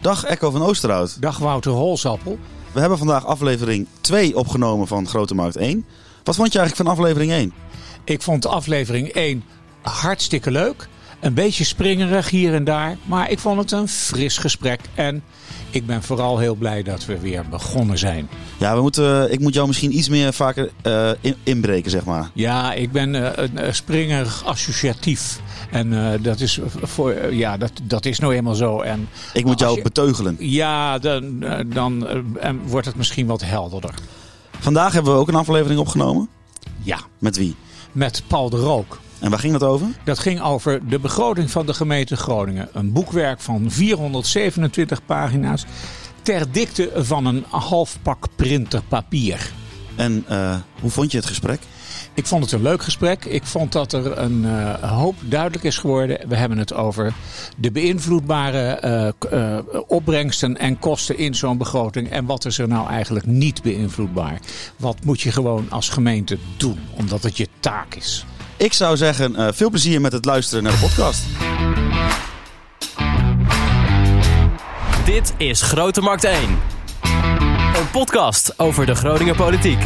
Dag Echo van Oosterhout. Dag Wouter Holsappel. We hebben vandaag aflevering 2 opgenomen van Grote Markt 1. Wat vond je eigenlijk van aflevering 1? Ik vond aflevering 1 hartstikke leuk. Een beetje springerig hier en daar. Maar ik vond het een fris gesprek. En ik ben vooral heel blij dat we weer begonnen zijn. Ja, we moeten, ik moet jou misschien iets meer vaker uh, in, inbreken, zeg maar. Ja, ik ben uh, springerig associatief. En uh, dat, is voor, ja, dat, dat is nou eenmaal zo. En ik moet jou je, beteugelen. Ja, dan, dan wordt het misschien wat helderder. Vandaag hebben we ook een aflevering opgenomen. Ja. Met wie? Met Paul de Rook. En waar ging dat over? Dat ging over de begroting van de gemeente Groningen. Een boekwerk van 427 pagina's ter dikte van een half pak printerpapier. En uh, hoe vond je het gesprek? Ik vond het een leuk gesprek. Ik vond dat er een uh, hoop duidelijk is geworden. We hebben het over de beïnvloedbare uh, uh, opbrengsten en kosten in zo'n begroting. En wat is er nou eigenlijk niet beïnvloedbaar? Wat moet je gewoon als gemeente doen, omdat het je taak is? Ik zou zeggen, veel plezier met het luisteren naar de podcast. Dit is Grote Markt 1. Een podcast over de Groninger politiek.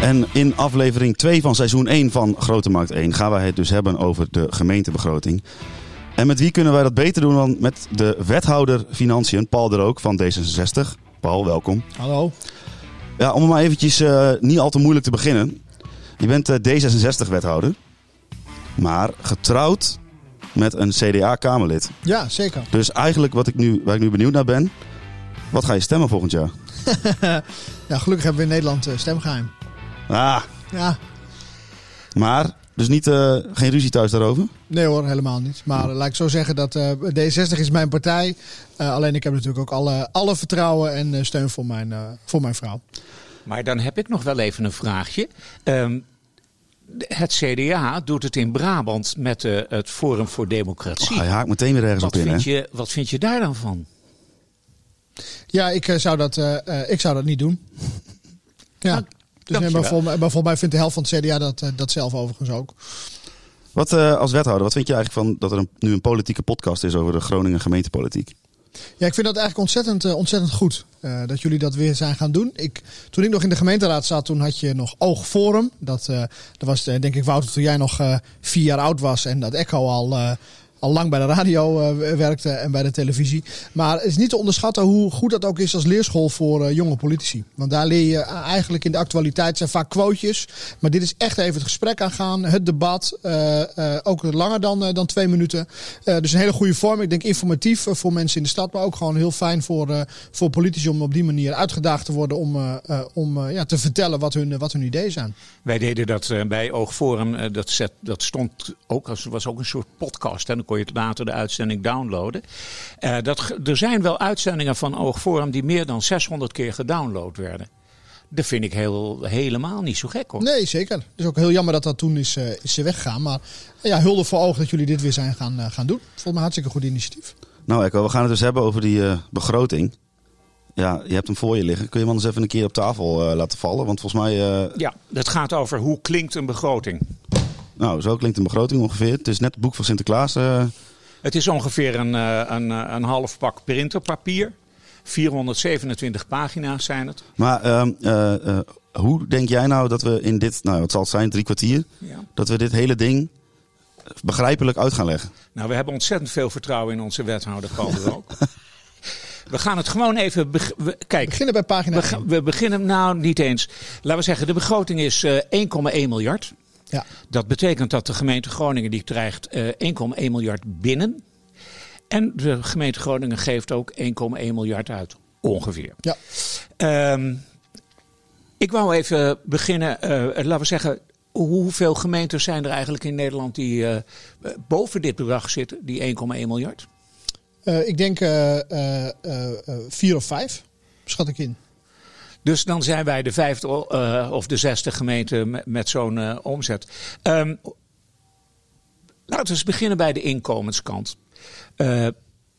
En in aflevering 2 van seizoen 1 van Grote Markt 1 gaan wij het dus hebben over de gemeentebegroting. En met wie kunnen wij dat beter doen dan met de wethouder Financiën, Paul de Rook van D66. Paul, welkom. Hallo. Ja, om maar eventjes uh, niet al te moeilijk te beginnen. Je bent uh, D66-wethouder, maar getrouwd met een CDA-Kamerlid. Ja, zeker. Dus eigenlijk wat ik nu, waar ik nu benieuwd naar ben, wat ga je stemmen volgend jaar? ja, gelukkig hebben we in Nederland uh, stemgeheim. Ah. Ja. Maar, dus niet, uh, geen ruzie thuis daarover? Nee hoor, helemaal niet. Maar uh, laat ik zo zeggen dat uh, D60 is mijn partij. Alleen ik heb natuurlijk ook alle, alle vertrouwen en steun voor mijn, voor mijn vrouw. Maar dan heb ik nog wel even een vraagje. Um, het CDA doet het in Brabant met het Forum voor Democratie. Oh, hij haakt meteen weer ergens wat op in. Vind hè? je, wat vind je daar dan van? Ja, ik, zou, dat, ik zou dat niet doen. Ja. Nou, dus nee, maar, vol, maar volgens mij vindt de helft van het CDA dat, dat zelf overigens ook. Wat uh, als wethouder, wat vind je eigenlijk van dat er een, nu een politieke podcast is over de Groningen gemeentepolitiek? Ja, ik vind dat eigenlijk ontzettend, uh, ontzettend goed uh, dat jullie dat weer zijn gaan doen. Ik, toen ik nog in de gemeenteraad zat, toen had je nog Oogforum. Dat, dat was denk ik Wouter toen jij nog vier jaar oud was en dat Echo al al lang bij de radio uh, werkte en bij de televisie. Maar het is niet te onderschatten hoe goed dat ook is als leerschool voor uh, jonge politici. Want daar leer je eigenlijk in de actualiteit zijn vaak quotejes. Maar dit is echt even het gesprek aangaan, het debat. Ook langer dan, dan twee minuten. dus een hele goede vorm. Ik denk informatief voor mensen in de stad. Maar ook gewoon heel fijn voor, voor politici om op die manier uitgedaagd te worden. Om, om ja, te vertellen wat hun, wat hun ideeën zijn. Wij deden dat bij Oogforum. dat, dat stond ook als was ook een soort podcast. En kon je later de uitzending downloaden. Uh, dat, er zijn wel uitzendingen van Oogforum die meer dan 600 keer gedownload werden. Dat vind ik heel, helemaal niet zo gek hoor. Nee, zeker. Het is ook heel jammer dat dat toen is, uh, is weggegaan. Maar ja, hulde voor ogen dat jullie dit weer zijn gaan, uh, gaan doen. Volgens mij hartstikke goed initiatief. Nou Echo, we gaan het dus hebben over die uh, begroting. Ja, je hebt hem voor je liggen. Kun je hem anders even een keer op tafel laten vallen? Want volgens mij... Ja, het gaat over hoe klinkt een begroting. Nou, zo klinkt een begroting ongeveer. Het is net het boek van Sinterklaas. Uh... Het is ongeveer een, een, een half pak printerpapier. 427 pagina's zijn het. Maar uh, uh, uh, hoe denk jij nou dat we in dit, nou wat zal het zijn, drie kwartier, ja. dat we dit hele ding begrijpelijk uit gaan leggen? Nou, we hebben ontzettend veel vertrouwen in onze wethouder Paul de ook. We gaan het gewoon even be we, kijk, beginnen bij pagina. We, we, beginnen nou niet eens. Laten we zeggen, de begroting is 1,1 miljard. Ja. Dat betekent dat de gemeente Groningen die krijgt uh, 1,1 miljard binnen. En de gemeente Groningen geeft ook 1,1 miljard uit, ongeveer. Ja. Um, ik wou even beginnen, uh, laten we zeggen, hoeveel gemeentes zijn er eigenlijk in Nederland die uh, boven dit bedrag zitten, die 1,1 miljard? Uh, ik denk vier of vijf, schat ik in. Dus dan zijn wij de vijfde uh, of de zesde gemeente met, zo'n uh, omzet. Um, laten we eens beginnen bij de inkomenskant. Uh,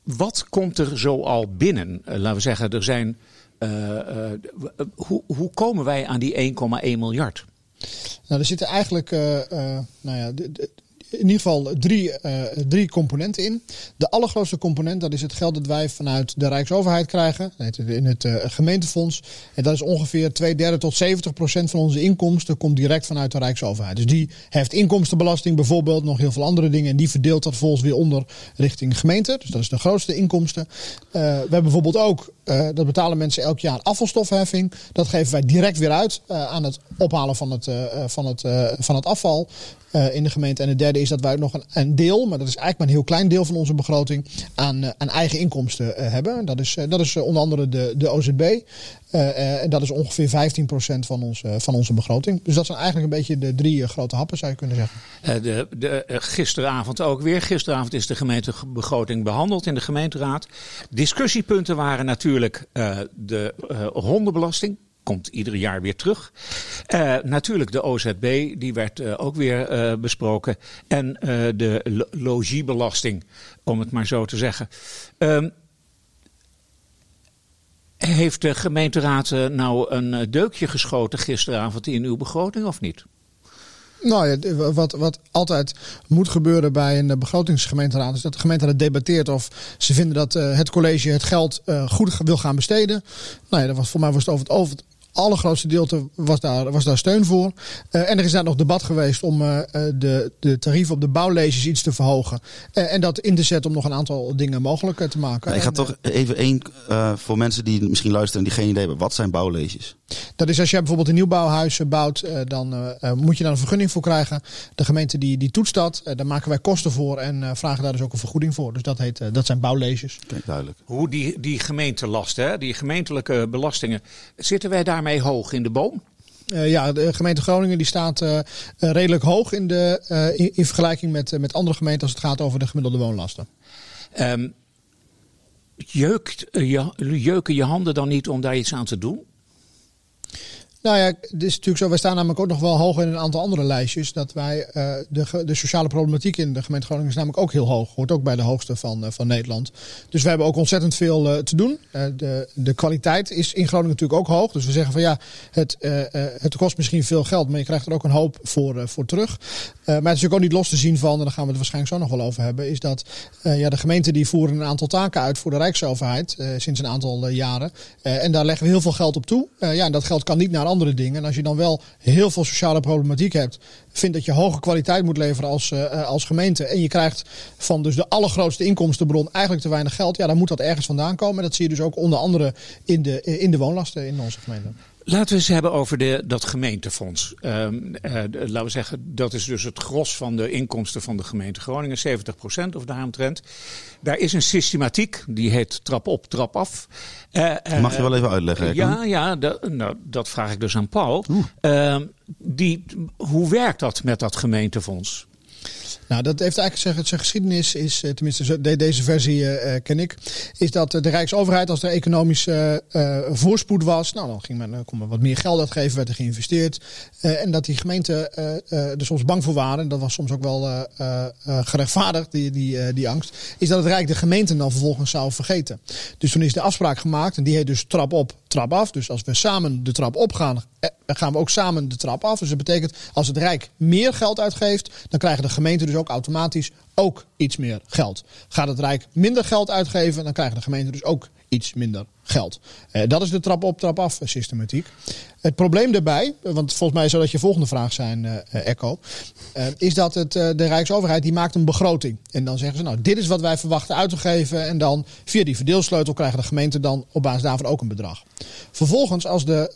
wat komt er zoal binnen? laten we zeggen, er zijn. hoe, hoe komen wij aan die 1,1 miljard? Nou, er zitten eigenlijk. nou ja, in ieder geval drie, eh, drie componenten in. De allergrootste component dat is het geld dat wij vanuit de Rijksoverheid krijgen. In het eh, gemeentefonds. En dat is ongeveer 2 derde tot 70 procent van onze inkomsten komt direct vanuit de Rijksoverheid. Dus die heeft inkomstenbelasting bijvoorbeeld, nog heel veel andere dingen. En die verdeelt dat vervolgens weer onder richting gemeente. Dus dat is de grootste inkomsten. we hebben bijvoorbeeld ook, dat betalen mensen elk jaar afvalstofheffing. Dat geven wij direct weer uit aan het ophalen van het, van het, van het afval. Uh, in de gemeente. En het derde is dat wij nog een, een, deel, maar dat is eigenlijk maar een heel klein deel van onze begroting, aan, uh, aan eigen inkomsten uh, hebben. Dat is, dat is onder andere de, de OZB. en dat is ongeveer 15% van, ons, van onze begroting. Dus dat zijn eigenlijk een beetje de drie grote happen, zou je kunnen zeggen. de, de, gisteravond ook weer. Gisteravond is de gemeentebegroting behandeld in de gemeenteraad. Discussiepunten waren natuurlijk de hondenbelasting komt ieder jaar weer terug. Uh, natuurlijk de OZB, die werd uh, ook weer uh, besproken. En de logiebelasting, om het maar zo te zeggen. Um, heeft de gemeenteraad nou een deukje geschoten gisteravond in uw begroting of niet? Nou ja, wat, wat altijd moet gebeuren bij een begrotingsgemeenteraad is dat de gemeenteraad debatteert of ze vinden dat het college het geld goed wil gaan besteden. Nou ja, dat was, voor mij was het over het, over allergrootste deel was daar, was daar steun voor. Uh, en er is daar nog debat geweest om uh, de, de tarieven op de bouwleges iets te verhogen. Uh, en dat in te zetten om nog een aantal dingen mogelijk te maken. Ik ga toch even één voor mensen die misschien luisteren en die geen idee hebben. Wat zijn bouwleges? Dat is als je bijvoorbeeld een nieuwbouwhuis bouwt, dan moet je daar een vergunning voor krijgen. De gemeente die, die toetst dat. daar maken wij kosten voor en vragen daar dus ook een vergoeding voor. Dus dat, heet, dat zijn bouwleges. Kijk, duidelijk. Hoe die, die gemeentelast, hè, die gemeentelijke belastingen, zitten wij daar daarmee hoog in de boom? Uh, ja, de gemeente Groningen die staat uh, redelijk hoog in, de, uh, in, in, vergelijking met, met andere gemeenten als het gaat over de gemiddelde woonlasten. Um, jeukt, je, jeuken je handen dan niet om daar iets aan te doen? Nou ja, het is natuurlijk zo. Wij staan namelijk ook nog wel hoog in een aantal andere lijstjes. Dat wij uh, de, de sociale problematiek in de gemeente Groningen is namelijk ook heel hoog. Hoort ook bij de hoogste van, uh, van Nederland. Dus we hebben ook ontzettend veel uh, te doen. de, de kwaliteit is in Groningen natuurlijk ook hoog. Dus we zeggen van ja, het, het kost misschien veel geld, maar je krijgt er ook een hoop voor, voor terug. maar het is ook niet los te zien van, en daar gaan we het waarschijnlijk zo nog wel over hebben, is dat ja, de gemeenten die voeren een aantal taken uit voor de Rijksoverheid sinds een aantal jaren. en daar leggen we heel veel geld op toe. ja, en dat geld kan niet naar andere dingen. En als je dan wel heel veel sociale problematiek hebt, vindt dat je hoge kwaliteit moet leveren als, uh, als gemeente. En je krijgt van dus de allergrootste inkomstenbron eigenlijk te weinig geld. Ja, dan moet dat ergens vandaan komen. En dat zie je dus ook onder andere in de, in de woonlasten in onze gemeente. Laten we eens hebben over de, dat gemeentefonds. Uh, uh, laten we zeggen, dat is dus het gros van de inkomsten van de gemeente Groningen, 70 procent of daaromtrent. Daar is een systematiek, die heet trap op, trap af. Uh, Mag je wel even uitleggen? Ja, ja dat, nou, dat vraag ik dus aan Paul. Ehm, die, hoe werkt dat met dat gemeentefonds? Nou, dat heeft eigenlijk zijn geschiedenis, is, eh, tenminste deze versie uh, ken ik, is dat de Rijksoverheid, als er economische voorspoed was, nou dan ging men, kon men wat meer geld uitgeven, werd er geïnvesteerd. en dat die gemeenten er soms bang voor waren, en dat was soms ook wel gerechtvaardigd, die, die, die angst, is dat het Rijk de gemeenten dan vervolgens zou vergeten. Dus toen is de afspraak gemaakt, en die heet dus trap op, trap af. Dus als we samen de trap opgaan, gaan we ook samen de trap af. Dus dat betekent, als het Rijk meer geld uitgeeft, dan krijgen de gemeenten dus ook automatisch ook iets meer geld. Gaat het Rijk minder geld uitgeven, dan krijgen de gemeenten dus ook iets minder geld. Uh, dat is de trap op, trap af systematiek. Het probleem daarbij, want volgens mij zou dat je volgende vraag zijn, uh, Echo, is dat het, de Rijksoverheid die maakt een begroting. En dan zeggen ze, nou, dit is wat wij verwachten uit te geven. En dan via die verdeelsleutel krijgen de gemeenten dan op basis daarvan ook een bedrag. Vervolgens, als de,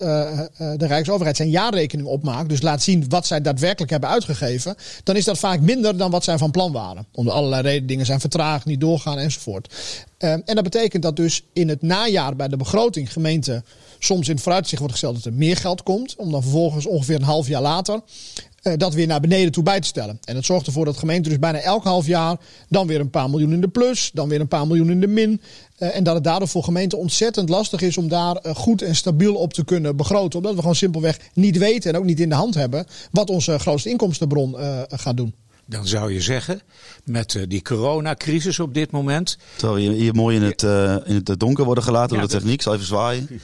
de Rijksoverheid zijn jaarrekening opmaakt, dus laat zien wat zij daadwerkelijk hebben uitgegeven, dan is dat vaak minder dan wat zij van plan waren. Om allerlei redenen, dingen zijn vertraagd, niet doorgaan enzovoort. en dat betekent dat dus in het najaar bij de begroting gemeente soms in het vooruitzicht wordt gesteld dat er meer geld komt. Om dan vervolgens ongeveer een half jaar later uh, dat weer naar beneden toe bij te stellen. En dat zorgt ervoor dat gemeenten dus bijna elk half jaar dan weer een paar miljoen in de plus, dan weer een paar miljoen in de min. Uh, en dat het daardoor voor gemeenten ontzettend lastig is om daar uh, goed en stabiel op te kunnen begroten. Omdat we gewoon simpelweg niet weten en ook niet in de hand hebben wat onze grootste inkomstenbron gaat doen. Dan zou je zeggen, met uh, die coronacrisis op dit moment. Terwijl je hier mooi in het, uh, in het donker worden gelaten ja, door de techniek. Zal even zwaaien.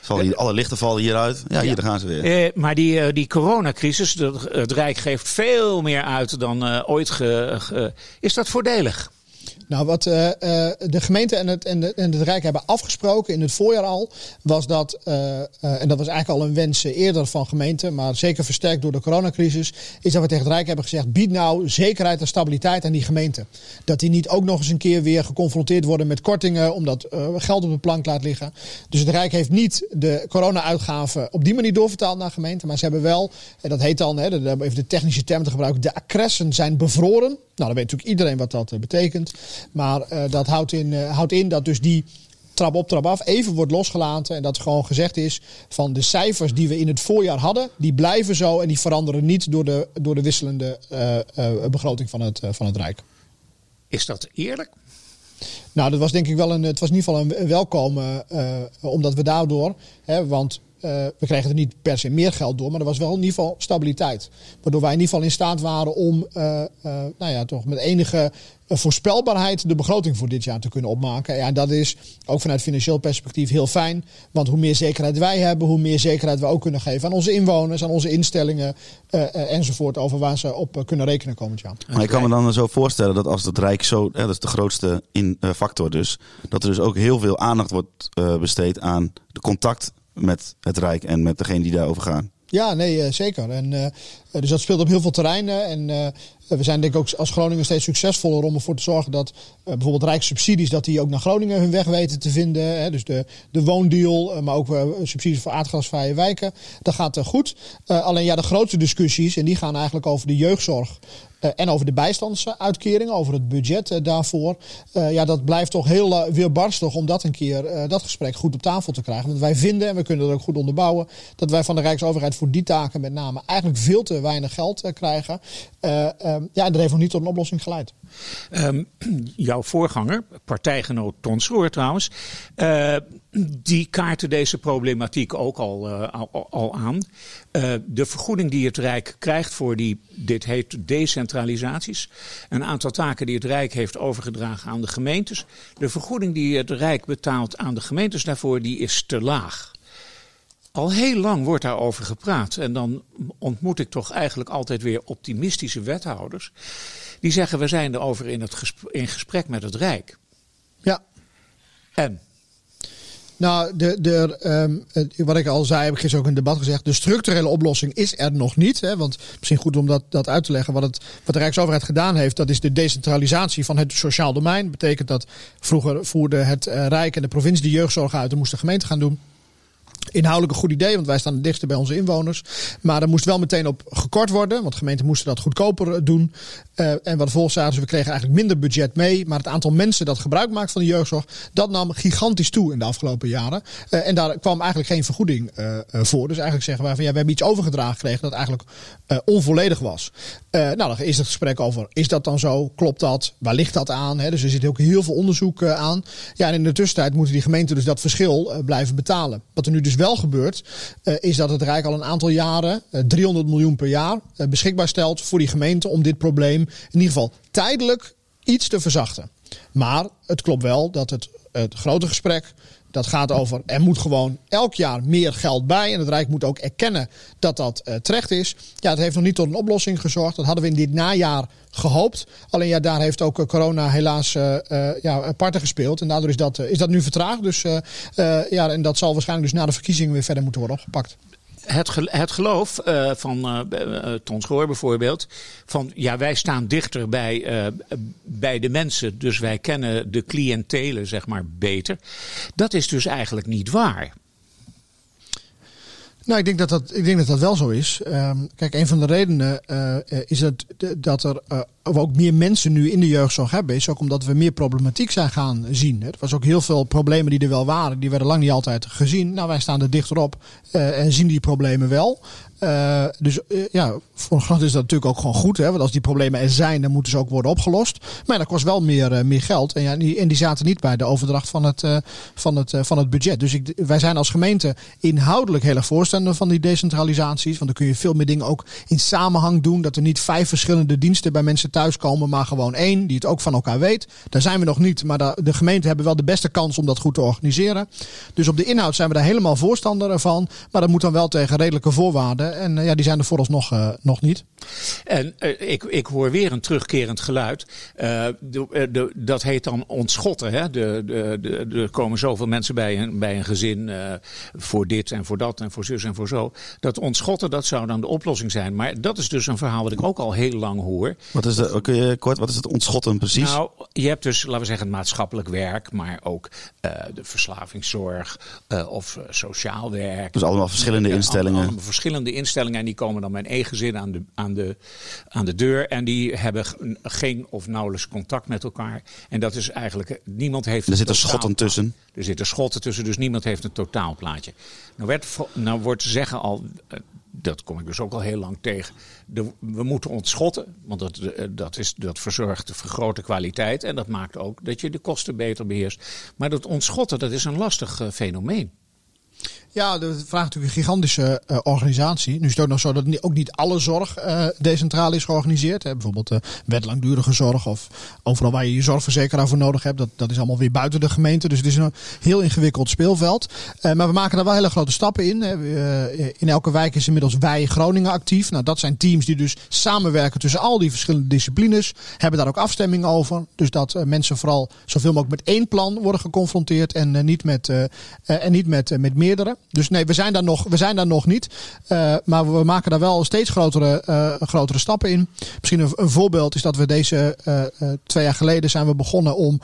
Val hier, alle lichten vallen hieruit. Ja, hier daar gaan ze weer. Eh, maar die, eh, die coronacrisis, het Rijk geeft veel meer uit dan eh, ooit. Ge, ge- is dat voordelig? Nou, wat eh, eh, de gemeente en het, en, de, en het Rijk hebben afgesproken in het voorjaar al, was dat, eh, en dat was eigenlijk al een wens eerder van gemeenten, maar zeker versterkt door de coronacrisis, is dat we tegen het Rijk hebben gezegd: bied nou zekerheid en stabiliteit aan die gemeenten. Dat die niet ook nog eens een keer weer geconfronteerd worden met kortingen, omdat geld op de plank laat liggen. Dus het Rijk heeft niet de corona-uitgaven op die manier doorvertaald naar gemeenten, maar ze hebben wel, en dat heet dan, hè, even de technische term te gebruiken, de accressen zijn bevroren. Nou, dan weet natuurlijk iedereen wat dat betekent. Maar eh, dat houdt in, eh, houdt in dat dus die trap op, trap af even wordt losgelaten. En dat gewoon gezegd is van de cijfers die we in het voorjaar hadden, die blijven zo en die veranderen niet door de, door de wisselende eh, begroting van het, van het Rijk. Is dat eerlijk? Nou, dat was denk ik wel een, het was in ieder geval een, eh, omdat we daardoor, hè, want we kregen er niet per se meer geld door, maar er was wel in ieder geval stabiliteit. Waardoor wij in ieder geval in staat waren om, nou ja, toch met enige voorspelbaarheid de begroting voor dit jaar te kunnen opmaken. Ja, en dat is ook vanuit financieel perspectief heel fijn, want hoe meer zekerheid wij hebben, hoe meer zekerheid we ook kunnen geven aan onze inwoners, aan onze instellingen eh, eh, enzovoort over waar ze op eh, kunnen rekenen komend jaar. Maar ik kan me dan zo voorstellen dat als het Rijk zo, dat is de grootste in, factor dus, dat er dus ook heel veel aandacht wordt besteed aan de contact met het Rijk en met degene die daarover gaan. Ja, nee, zeker. En, dus dat speelt op heel veel terreinen. En we zijn denk ik ook als Groningen steeds succesvoller om ervoor te zorgen dat eh, bijvoorbeeld rijkssubsidies, dat die ook naar Groningen hun weg weten te vinden. Hè. Dus de, de woondeal, eh, maar ook eh, subsidies voor aardgasvrije wijken. Dat gaat eh, goed. Eh, alleen ja, de grootste discussies, en die gaan eigenlijk over de jeugdzorg. eh, en over de bijstandsuitkeringen, over het budget eh, daarvoor. Eh, ja, dat blijft toch heel eh, weerbarstig om dat een keer, eh, dat gesprek goed op tafel te krijgen. Want wij vinden, en we kunnen dat ook goed onderbouwen, dat wij van de Rijksoverheid voor die taken met name eigenlijk veel te weinig geld eh, krijgen. Eh, ehm, ja, en dat heeft nog niet tot een oplossing geleid. Ehm, jouw voorganger, partijgenoot Ton Schroer trouwens, eh, die kaartte deze problematiek ook al, eh, al aan. Eh, de vergoeding die het Rijk krijgt voor die, dit heet decentralisaties, een aantal taken die het Rijk heeft overgedragen aan de gemeentes. De vergoeding die het Rijk betaalt aan de gemeentes daarvoor, die is te laag. Al heel lang wordt daarover gepraat. En dan ontmoet ik toch eigenlijk altijd weer optimistische wethouders. Die zeggen, we zijn erover in, het gesprek, in gesprek met het Rijk. Ja. En? Nou, de, de, ehm, wat ik al zei, heb ik gisteren ook in het debat gezegd. De structurele oplossing is er nog niet. Hè, want misschien goed om dat, dat uit te leggen. Wat, het, wat de Rijksoverheid gedaan heeft, dat is de decentralisatie van het sociaal domein. betekent dat vroeger voerde het eh, Rijk en de provincie de jeugdzorg uit. en moest de gemeente gaan doen. Inhoudelijk een goed idee, want wij staan het dichtst bij onze inwoners. Maar er moest wel meteen op gekort worden, want gemeenten moesten dat goedkoper eh, doen. Eh, en wat volgens zagen ze, we kregen eigenlijk minder budget mee. Maar het aantal mensen dat gebruik maakt van de jeugdzorg, dat nam gigantisch toe in de afgelopen jaren. Eh, en daar kwam eigenlijk geen vergoeding voor. Dus eigenlijk zeggen wij van ja, we hebben iets overgedragen gekregen dat eigenlijk onvolledig was. Nou, dan is het gesprek over, is dat dan zo? Klopt dat? Waar ligt dat aan? Dus er zit ook heel veel onderzoek aan. Ja, en in de tussentijd moeten die gemeenten dus dat verschil blijven betalen. Wat er nu dus wel gebeurt, eh, is dat het Rijk al een aantal jaren, eh, 300 miljoen per jaar, eh, beschikbaar stelt voor die gemeenten om dit probleem in ieder geval tijdelijk iets te verzachten. Maar het klopt wel dat het, het grote gesprek, dat gaat over er moet gewoon elk jaar meer geld bij. En het Rijk moet ook erkennen dat dat eh, terecht is. Ja, het heeft nog niet tot een oplossing gezorgd. Dat hadden we in dit najaar gehoopt. Alleen ja, daar heeft ook eh, corona helaas eh, ja, parten gespeeld. En daardoor is dat, is dat nu vertraagd. Dus ja, en dat zal waarschijnlijk dus na de verkiezingen weer verder moeten worden opgepakt. Het, het geloof eh, van eh eh, Ton Schoor bijvoorbeeld, van ja, wij staan dichter bij, bij de mensen, dus wij kennen de cliëntelen zeg maar beter. Dat is dus eigenlijk niet waar. Nou, ik denk dat dat, ik denk dat, dat wel zo is. Ehm, kijk, een van de redenen eh, eh, is het, d- dat er eh, ook meer mensen nu in de jeugdzorg hebben. Is ook omdat we meer problematiek zijn gaan zien. Er was ook heel veel problemen die er wel waren. Die werden lang niet altijd gezien. Nou, wij staan er dichterop en zien die problemen wel. Eh, dus eh, ja, voor een is dat natuurlijk ook gewoon goed. Hè? Want als die problemen er zijn, dan moeten ze ook worden opgelost. Maar dat kost wel meer, eh, meer geld. En, ja, die, die zaten niet bij de overdracht van het, van het, van het budget. Dus ik, wij zijn als gemeente inhoudelijk heel erg voorstander van die decentralisaties. Want dan kun je veel meer dingen ook in samenhang doen. Dat er niet vijf verschillende diensten bij mensen thuiskomen, maar gewoon één die het ook van elkaar weet. Daar zijn we nog niet, maar de gemeenten hebben wel de beste kans om dat goed te organiseren. Dus op de inhoud zijn we daar helemaal voorstander van. Maar dat moet dan wel tegen redelijke voorwaarden. En ja, die zijn er vooralsnog uh, nog niet. En uh, ik, ik hoor weer een terugkerend geluid. Uh, de, de, dat heet dan ontschotten. Hè? De, de, de, er komen zoveel mensen bij een, bij een gezin voor dit en voor dat en voor zus en voor zo. Dat ontschotten, dat zou dan de oplossing zijn. Maar dat is dus een verhaal wat ik ook al heel lang hoor. Wat is, de, kun je kort, wat is het ontschotten precies? Nou, je hebt dus, laten we zeggen, het maatschappelijk werk, maar ook uh, de verslavingszorg uh, of uh, sociaal werk. Dus allemaal verschillende instellingen. Allemaal verschillende instellingen en die komen dan met één gezin aan de, aan, de, aan de deur en die hebben geen of nauwelijks contact met elkaar. En dat is eigenlijk, niemand heeft... Er zitten schotten tussen. Er zitten schotten tussen, dus niemand heeft een totaalplaatje. Nou, werd, nou wordt zeggen al, dat kom ik dus ook al heel lang tegen. De, we moeten ontschotten, want dat, dat, is, dat verzorgt de vergrote kwaliteit. En dat maakt ook dat je de kosten beter beheerst. Maar dat ontschotten, dat is een lastig uh, fenomeen. Ja, dat vraagt natuurlijk een gigantische uh, organisatie. Nu is het ook nog zo dat ook niet alle zorg uh, decentraal is georganiseerd. Bijvoorbeeld uh, wet langdurige zorg of overal waar je je zorgverzekeraar voor nodig hebt. Dat, dat is allemaal weer buiten de gemeente. Dus het is een heel ingewikkeld speelveld. maar we maken daar wel hele grote stappen in. in elke wijk is inmiddels Wij Groningen actief. Nou, dat zijn teams die dus samenwerken tussen al die verschillende disciplines. Hebben daar ook afstemming over. Dus dat mensen vooral zoveel mogelijk met één plan worden geconfronteerd. En niet met, en niet met, met meerdere. Dus nee, we zijn daar nog, we zijn daar nog niet. Uh, maar we maken daar wel steeds grotere, uh, grotere stappen in. Misschien een, voorbeeld is dat we deze uh, twee jaar geleden zijn we begonnen om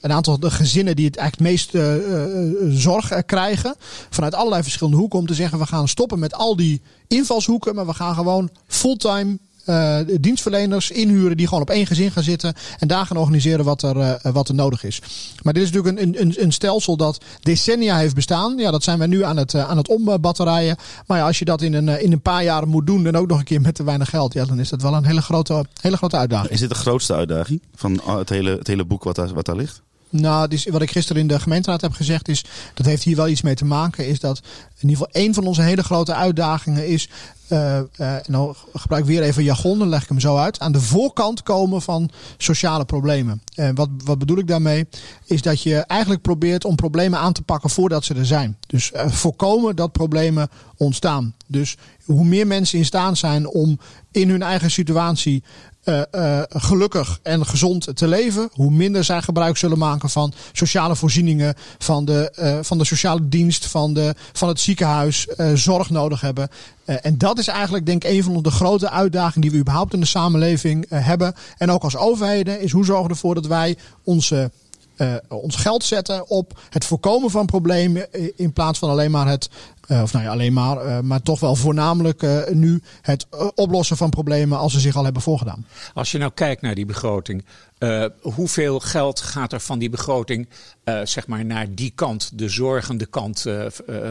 een aantal de gezinnen die het eigenlijk meest zorg krijgen. Vanuit allerlei verschillende hoeken om te zeggen we gaan stoppen met al die invalshoeken. Maar we gaan gewoon fulltime uh, dienstverleners inhuren die gewoon op één gezin gaan zitten en daar gaan organiseren wat er, uh, wat er nodig is. Maar dit is natuurlijk een, een, een stelsel dat decennia heeft bestaan. Ja, dat zijn wij nu aan het, uh, aan het ombatterijen. Maar ja, als je dat in een, in een paar jaar moet doen en ook nog een keer met te weinig geld, ja, dan is dat wel een hele grote, hele grote uitdaging. Is dit de grootste uitdaging van het hele, het hele boek wat daar, wat daar ligt? Nou, dus wat ik gisteren in de gemeenteraad heb gezegd is, dat heeft hier wel iets mee te maken, is dat in ieder geval een van onze hele grote uitdagingen is, uh, uh, nou gebruik ik weer even jargon, dan leg ik hem zo uit, aan de voorkant komen van sociale problemen. En wat, wat bedoel ik daarmee? Is dat je eigenlijk probeert om problemen aan te pakken voordat ze er zijn. Dus uh, voorkomen dat problemen ontstaan. Dus hoe meer mensen in staat zijn om in hun eigen situatie uh, uh, gelukkig en gezond te leven, hoe minder zij gebruik zullen maken van sociale voorzieningen, van de, uh, van de sociale dienst, van, de, van het ziekenhuis, zorg nodig hebben. en dat is eigenlijk denk ik een van de grote uitdagingen die we überhaupt in de samenleving hebben. En ook als overheden is hoe zorgen we ervoor dat wij onze uh, ons geld zetten op het voorkomen van problemen in plaats van alleen maar het, uh, of nou ja, alleen maar, uh, maar toch wel voornamelijk nu het oplossen van problemen als ze zich al hebben voorgedaan. Als je nou kijkt naar die begroting, hoeveel geld gaat er van die begroting zeg maar naar die kant, de zorgende kant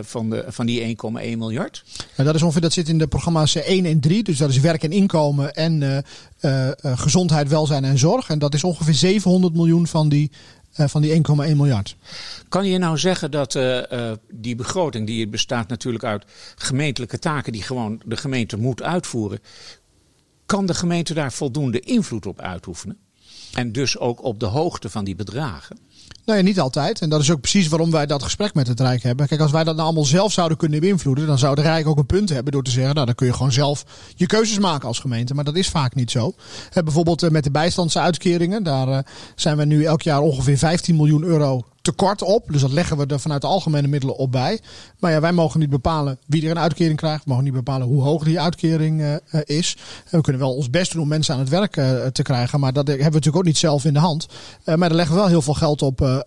van, de, van die 1,1 miljard? Nou, dat is ongeveer, dat zit in de programma's 1 en 3, dus dat is werk en inkomen en gezondheid, welzijn en zorg. En dat is ongeveer 700 miljoen van die uh, van die 1,1 miljard. Kan je nou zeggen dat uh, uh, die begroting, die bestaat natuurlijk uit gemeentelijke taken die gewoon de gemeente moet uitvoeren, kan de gemeente daar voldoende invloed op uitoefenen? En dus ook op de hoogte van die bedragen? Nou ja, niet altijd. En dat is ook precies waarom wij dat gesprek met het Rijk hebben. Kijk, als wij dat nou allemaal zelf zouden kunnen beïnvloeden, dan zou het Rijk ook een punt hebben door te zeggen, nou dan kun je gewoon zelf je keuzes maken als gemeente. Maar dat is vaak niet zo. Eh, bijvoorbeeld met de bijstandsuitkeringen, daar uh, zijn we nu elk jaar ongeveer 15 miljoen euro tekort op. Dus dat leggen we er vanuit de algemene middelen op bij. Maar ja, wij mogen niet bepalen wie er een uitkering krijgt. We mogen niet bepalen hoe hoog die uitkering uh, is. En we kunnen wel ons best doen om mensen aan het werk uh, te krijgen. Maar dat hebben we natuurlijk ook niet zelf in de hand. Maar daar leggen we wel heel veel geld op,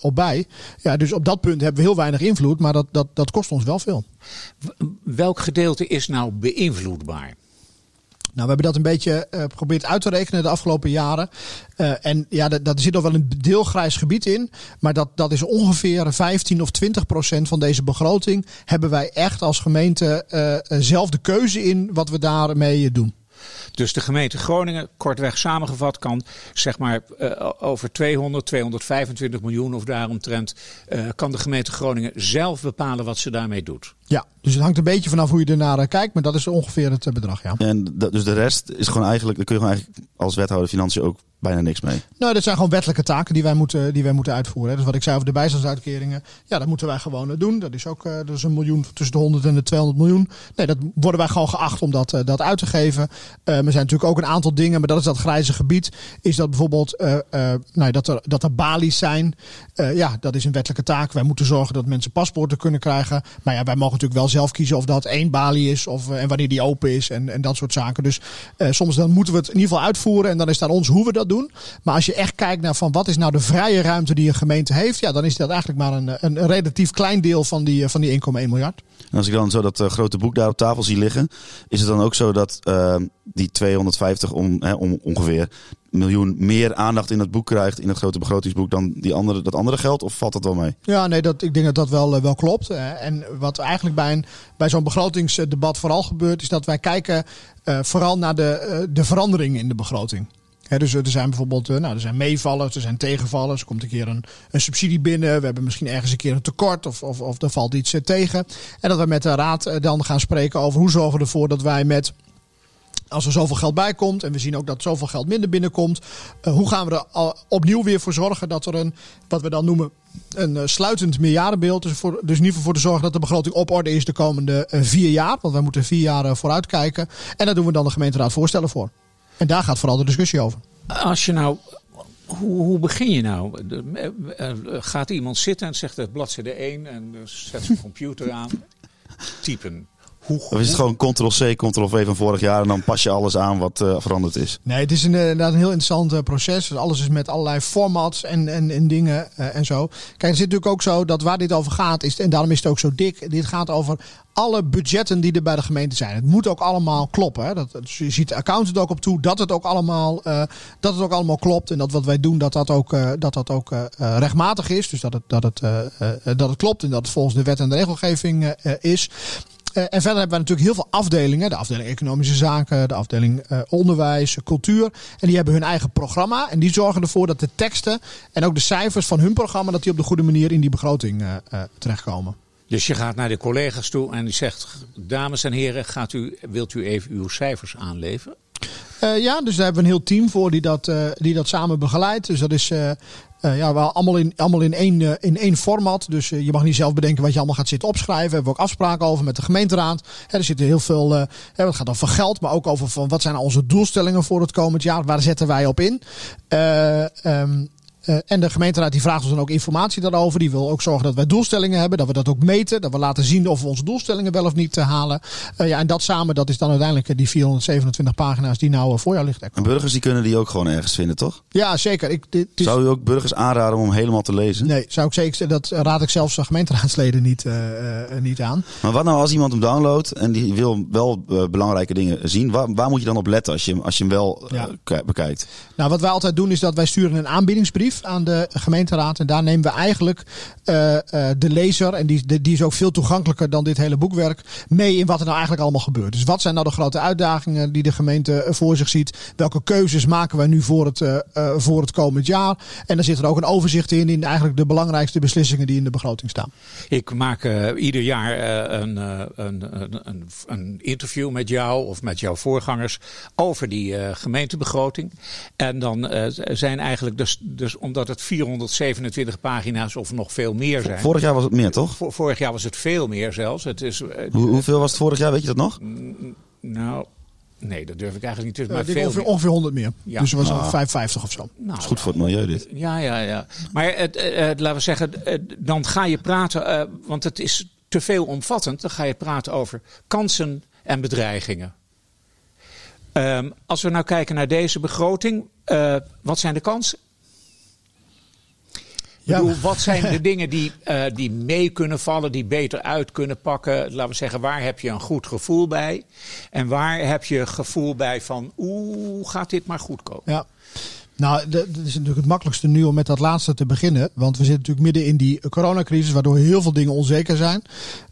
op bij. Ja, dus op dat punt hebben we heel weinig invloed. Maar dat, dat, dat kost ons wel veel. Welk gedeelte is nou beïnvloedbaar? Nou, we hebben dat een beetje uh, geprobeerd uit te rekenen de afgelopen jaren. Uh, en ja, dat, zit nog wel een deelgrijs gebied in. Maar dat, dat is ongeveer 15 of 20 procent van deze begroting. Hebben wij echt als gemeente uh, zelf de keuze in wat we daarmee doen. Dus de gemeente Groningen, kortweg samengevat, kan zeg maar over 200, 225 miljoen of daaromtrent, uh, kan de gemeente Groningen zelf bepalen wat ze daarmee doet. Ja, dus het hangt een beetje vanaf hoe je ernaar kijkt, maar dat is ongeveer het bedrag, ja. En dus de rest is gewoon eigenlijk, daar kun je gewoon eigenlijk als wethouder financiën ook bijna niks mee. Nou, dat zijn gewoon wettelijke taken die wij moeten, die wij moeten uitvoeren. Dus wat ik zei over de bijstandsuitkeringen, ja, dat moeten wij gewoon eh, doen. Dat is ook uh, dat is een miljoen tussen de 100 en de 200 miljoen. Nee, dat worden wij gewoon geacht om dat, uh, dat uit te geven. Uh, er zijn natuurlijk ook een aantal dingen, maar dat is dat grijze gebied. Is dat bijvoorbeeld nou, dat, er, dat er balies zijn. ja, dat is een wettelijke taak. Wij moeten zorgen dat mensen paspoorten kunnen krijgen. Maar ja, wij mogen natuurlijk wel zelf kiezen of dat één balie is of, en wanneer die open is en, en dat soort zaken. Dus soms dan moeten we het in ieder geval uitvoeren en dan is het aan ons hoe we dat doen. Maar als je echt kijkt naar van wat is nou de vrije ruimte die een gemeente heeft, ja, dan is dat eigenlijk maar een, een relatief klein deel van die, van die 1,1 miljard. En als ik dan zo dat grote boek daar op tafel zie liggen, is het dan ook zo dat die 250 om, hè, om, ongeveer miljoen meer aandacht in het boek krijgt, in het grote begrotingsboek, dan die andere, dat andere geld? Of valt dat wel mee? Ja, nee, dat, ik denk dat dat wel, uh, wel klopt. En wat eigenlijk bij, een, bij zo'n begrotingsdebat vooral gebeurt, is dat wij kijken vooral naar de, de veranderingen in de begroting dus er zijn bijvoorbeeld nou, er zijn meevallers, er zijn tegenvallers. Er komt een keer een, een subsidie binnen. We hebben misschien ergens een keer een tekort of, of, of er valt iets tegen. En dat we met de raad dan gaan spreken over hoe zorgen we ervoor dat wij met als er zoveel geld bij komt en we zien ook dat zoveel geld minder binnenkomt, hoe gaan we er opnieuw weer voor zorgen dat er een, wat we dan noemen, een sluitend meerjarenbeeld. Dus, voor, dus in ieder geval voor te zorgen dat de begroting op orde is de komende vier jaar. Want wij moeten vier jaar vooruit kijken. En daar doen we dan de gemeenteraad voorstellen voor. En daar gaat vooral de discussie over. Als je nou hoe, hoe, begin je nou? Gaat iemand zitten en zegt het bladzijde 1 en zet zijn computer aan, typen. Hoe, of is het gewoon ctrl-c, ctrl-v van vorig jaar en dan pas je alles aan wat uh, veranderd is? Nee, het is een, inderdaad een heel interessant uh, proces. Dus alles is met allerlei formats en, en, en dingen uh, en zo. Kijk, het zit natuurlijk ook zo dat waar dit over gaat, is, en daarom is het ook zo dik, dit gaat over alle budgetten die er bij de gemeente zijn. Het moet ook allemaal kloppen. Hè? Dat, dus je ziet de accountant ook op toe dat het ook allemaal, dat het ook allemaal klopt. En dat wat wij doen, dat dat ook, dat dat ook rechtmatig is. Dus dat het, dat, het, dat het klopt en dat het volgens de wet en de regelgeving is. Uh, en verder hebben we natuurlijk heel veel afdelingen. De afdeling economische zaken, de afdeling uh, onderwijs, cultuur. En die hebben hun eigen programma. En die zorgen ervoor dat de teksten en ook de cijfers van hun programma... dat die op de goede manier in die begroting uh, terechtkomen. Dus je gaat naar de collega's toe en die zegt: Dames en heren, gaat u, wilt u even uw cijfers aanleveren? Uh, ja, dus daar hebben we een heel team voor die dat, uh, die dat samen begeleidt. Dus dat is uh, ja, wel allemaal in, allemaal in, één, in één format. Dus je mag niet zelf bedenken wat je allemaal gaat zitten opschrijven. Daar hebben we ook afspraken over met de gemeenteraad. er zitten heel veel, het gaat over geld, maar ook over van wat zijn onze doelstellingen voor het komend jaar. Waar zetten wij op in? Um, uh, en de gemeenteraad die vraagt ons dan ook informatie daarover. Die wil ook zorgen dat wij doelstellingen hebben. Dat we dat ook meten. Dat we laten zien of we onze doelstellingen wel of niet uh, halen. Uh, ja, en dat samen, dat is dan uiteindelijk die 427 pagina's die nou voor jou ligt. En burgers die kunnen die ook gewoon ergens vinden, toch? Ja, zeker. Ik, dit. Zou u ook burgers aanraden om helemaal te lezen? Nee, zou ik zeker, dat raad ik zelfs gemeenteraadsleden niet, niet aan. Maar wat nou als iemand hem downloadt en die wil wel belangrijke dingen zien? Waar, waar, moet je dan op letten als je, als je hem wel ja. bekijkt? Nou, wat wij altijd doen is dat wij sturen een aanbiedingsbrief aan de gemeenteraad. En daar nemen we eigenlijk uh, uh, de lezer, en die, die is ook veel toegankelijker dan dit hele boekwerk, mee in wat er nou eigenlijk allemaal gebeurt. Dus wat zijn nou de grote uitdagingen die de gemeente eh, voor zich ziet? Welke keuzes maken wij nu voor het, voor het komend jaar? En dan zit er ook een overzicht in, in eigenlijk de belangrijkste beslissingen die in de begroting staan. Ik maak ieder jaar een, een, een, een, interview met jou of met jouw voorgangers over die gemeentebegroting. En dan zijn eigenlijk dus, dus omdat het 427 pagina's of nog veel meer zijn. Vorig jaar was het meer, toch? Vorig jaar was het veel meer zelfs. Het is, eh, Hoe, hoeveel was het vorig jaar, weet je dat nog? Nou, nee, dat durf ik eigenlijk niet. te maar veel ongeveer, ongeveer 100 meer. Ja. Dus het was nou, 55 of zo. Nou, dat is goed voor het milieu dit. Ja, ja, ja. Maar het, het, laten we zeggen, dan ga je praten, uh, want het is te veel omvattend. Dan ga je praten over kansen en bedreigingen. Um, als we nou kijken naar deze begroting, uh, wat zijn de kansen ja. Bedoel, wat zijn de dingen die, uh, die mee kunnen vallen, die beter uit kunnen pakken? Laten we zeggen, waar heb je een goed gevoel bij? En waar heb je gevoel bij van, oeh, gaat dit maar goed komen? Ja. Nou, dat is natuurlijk het makkelijkste nu om met dat laatste te beginnen. Want we zitten natuurlijk midden in die coronacrisis, waardoor heel veel dingen onzeker zijn.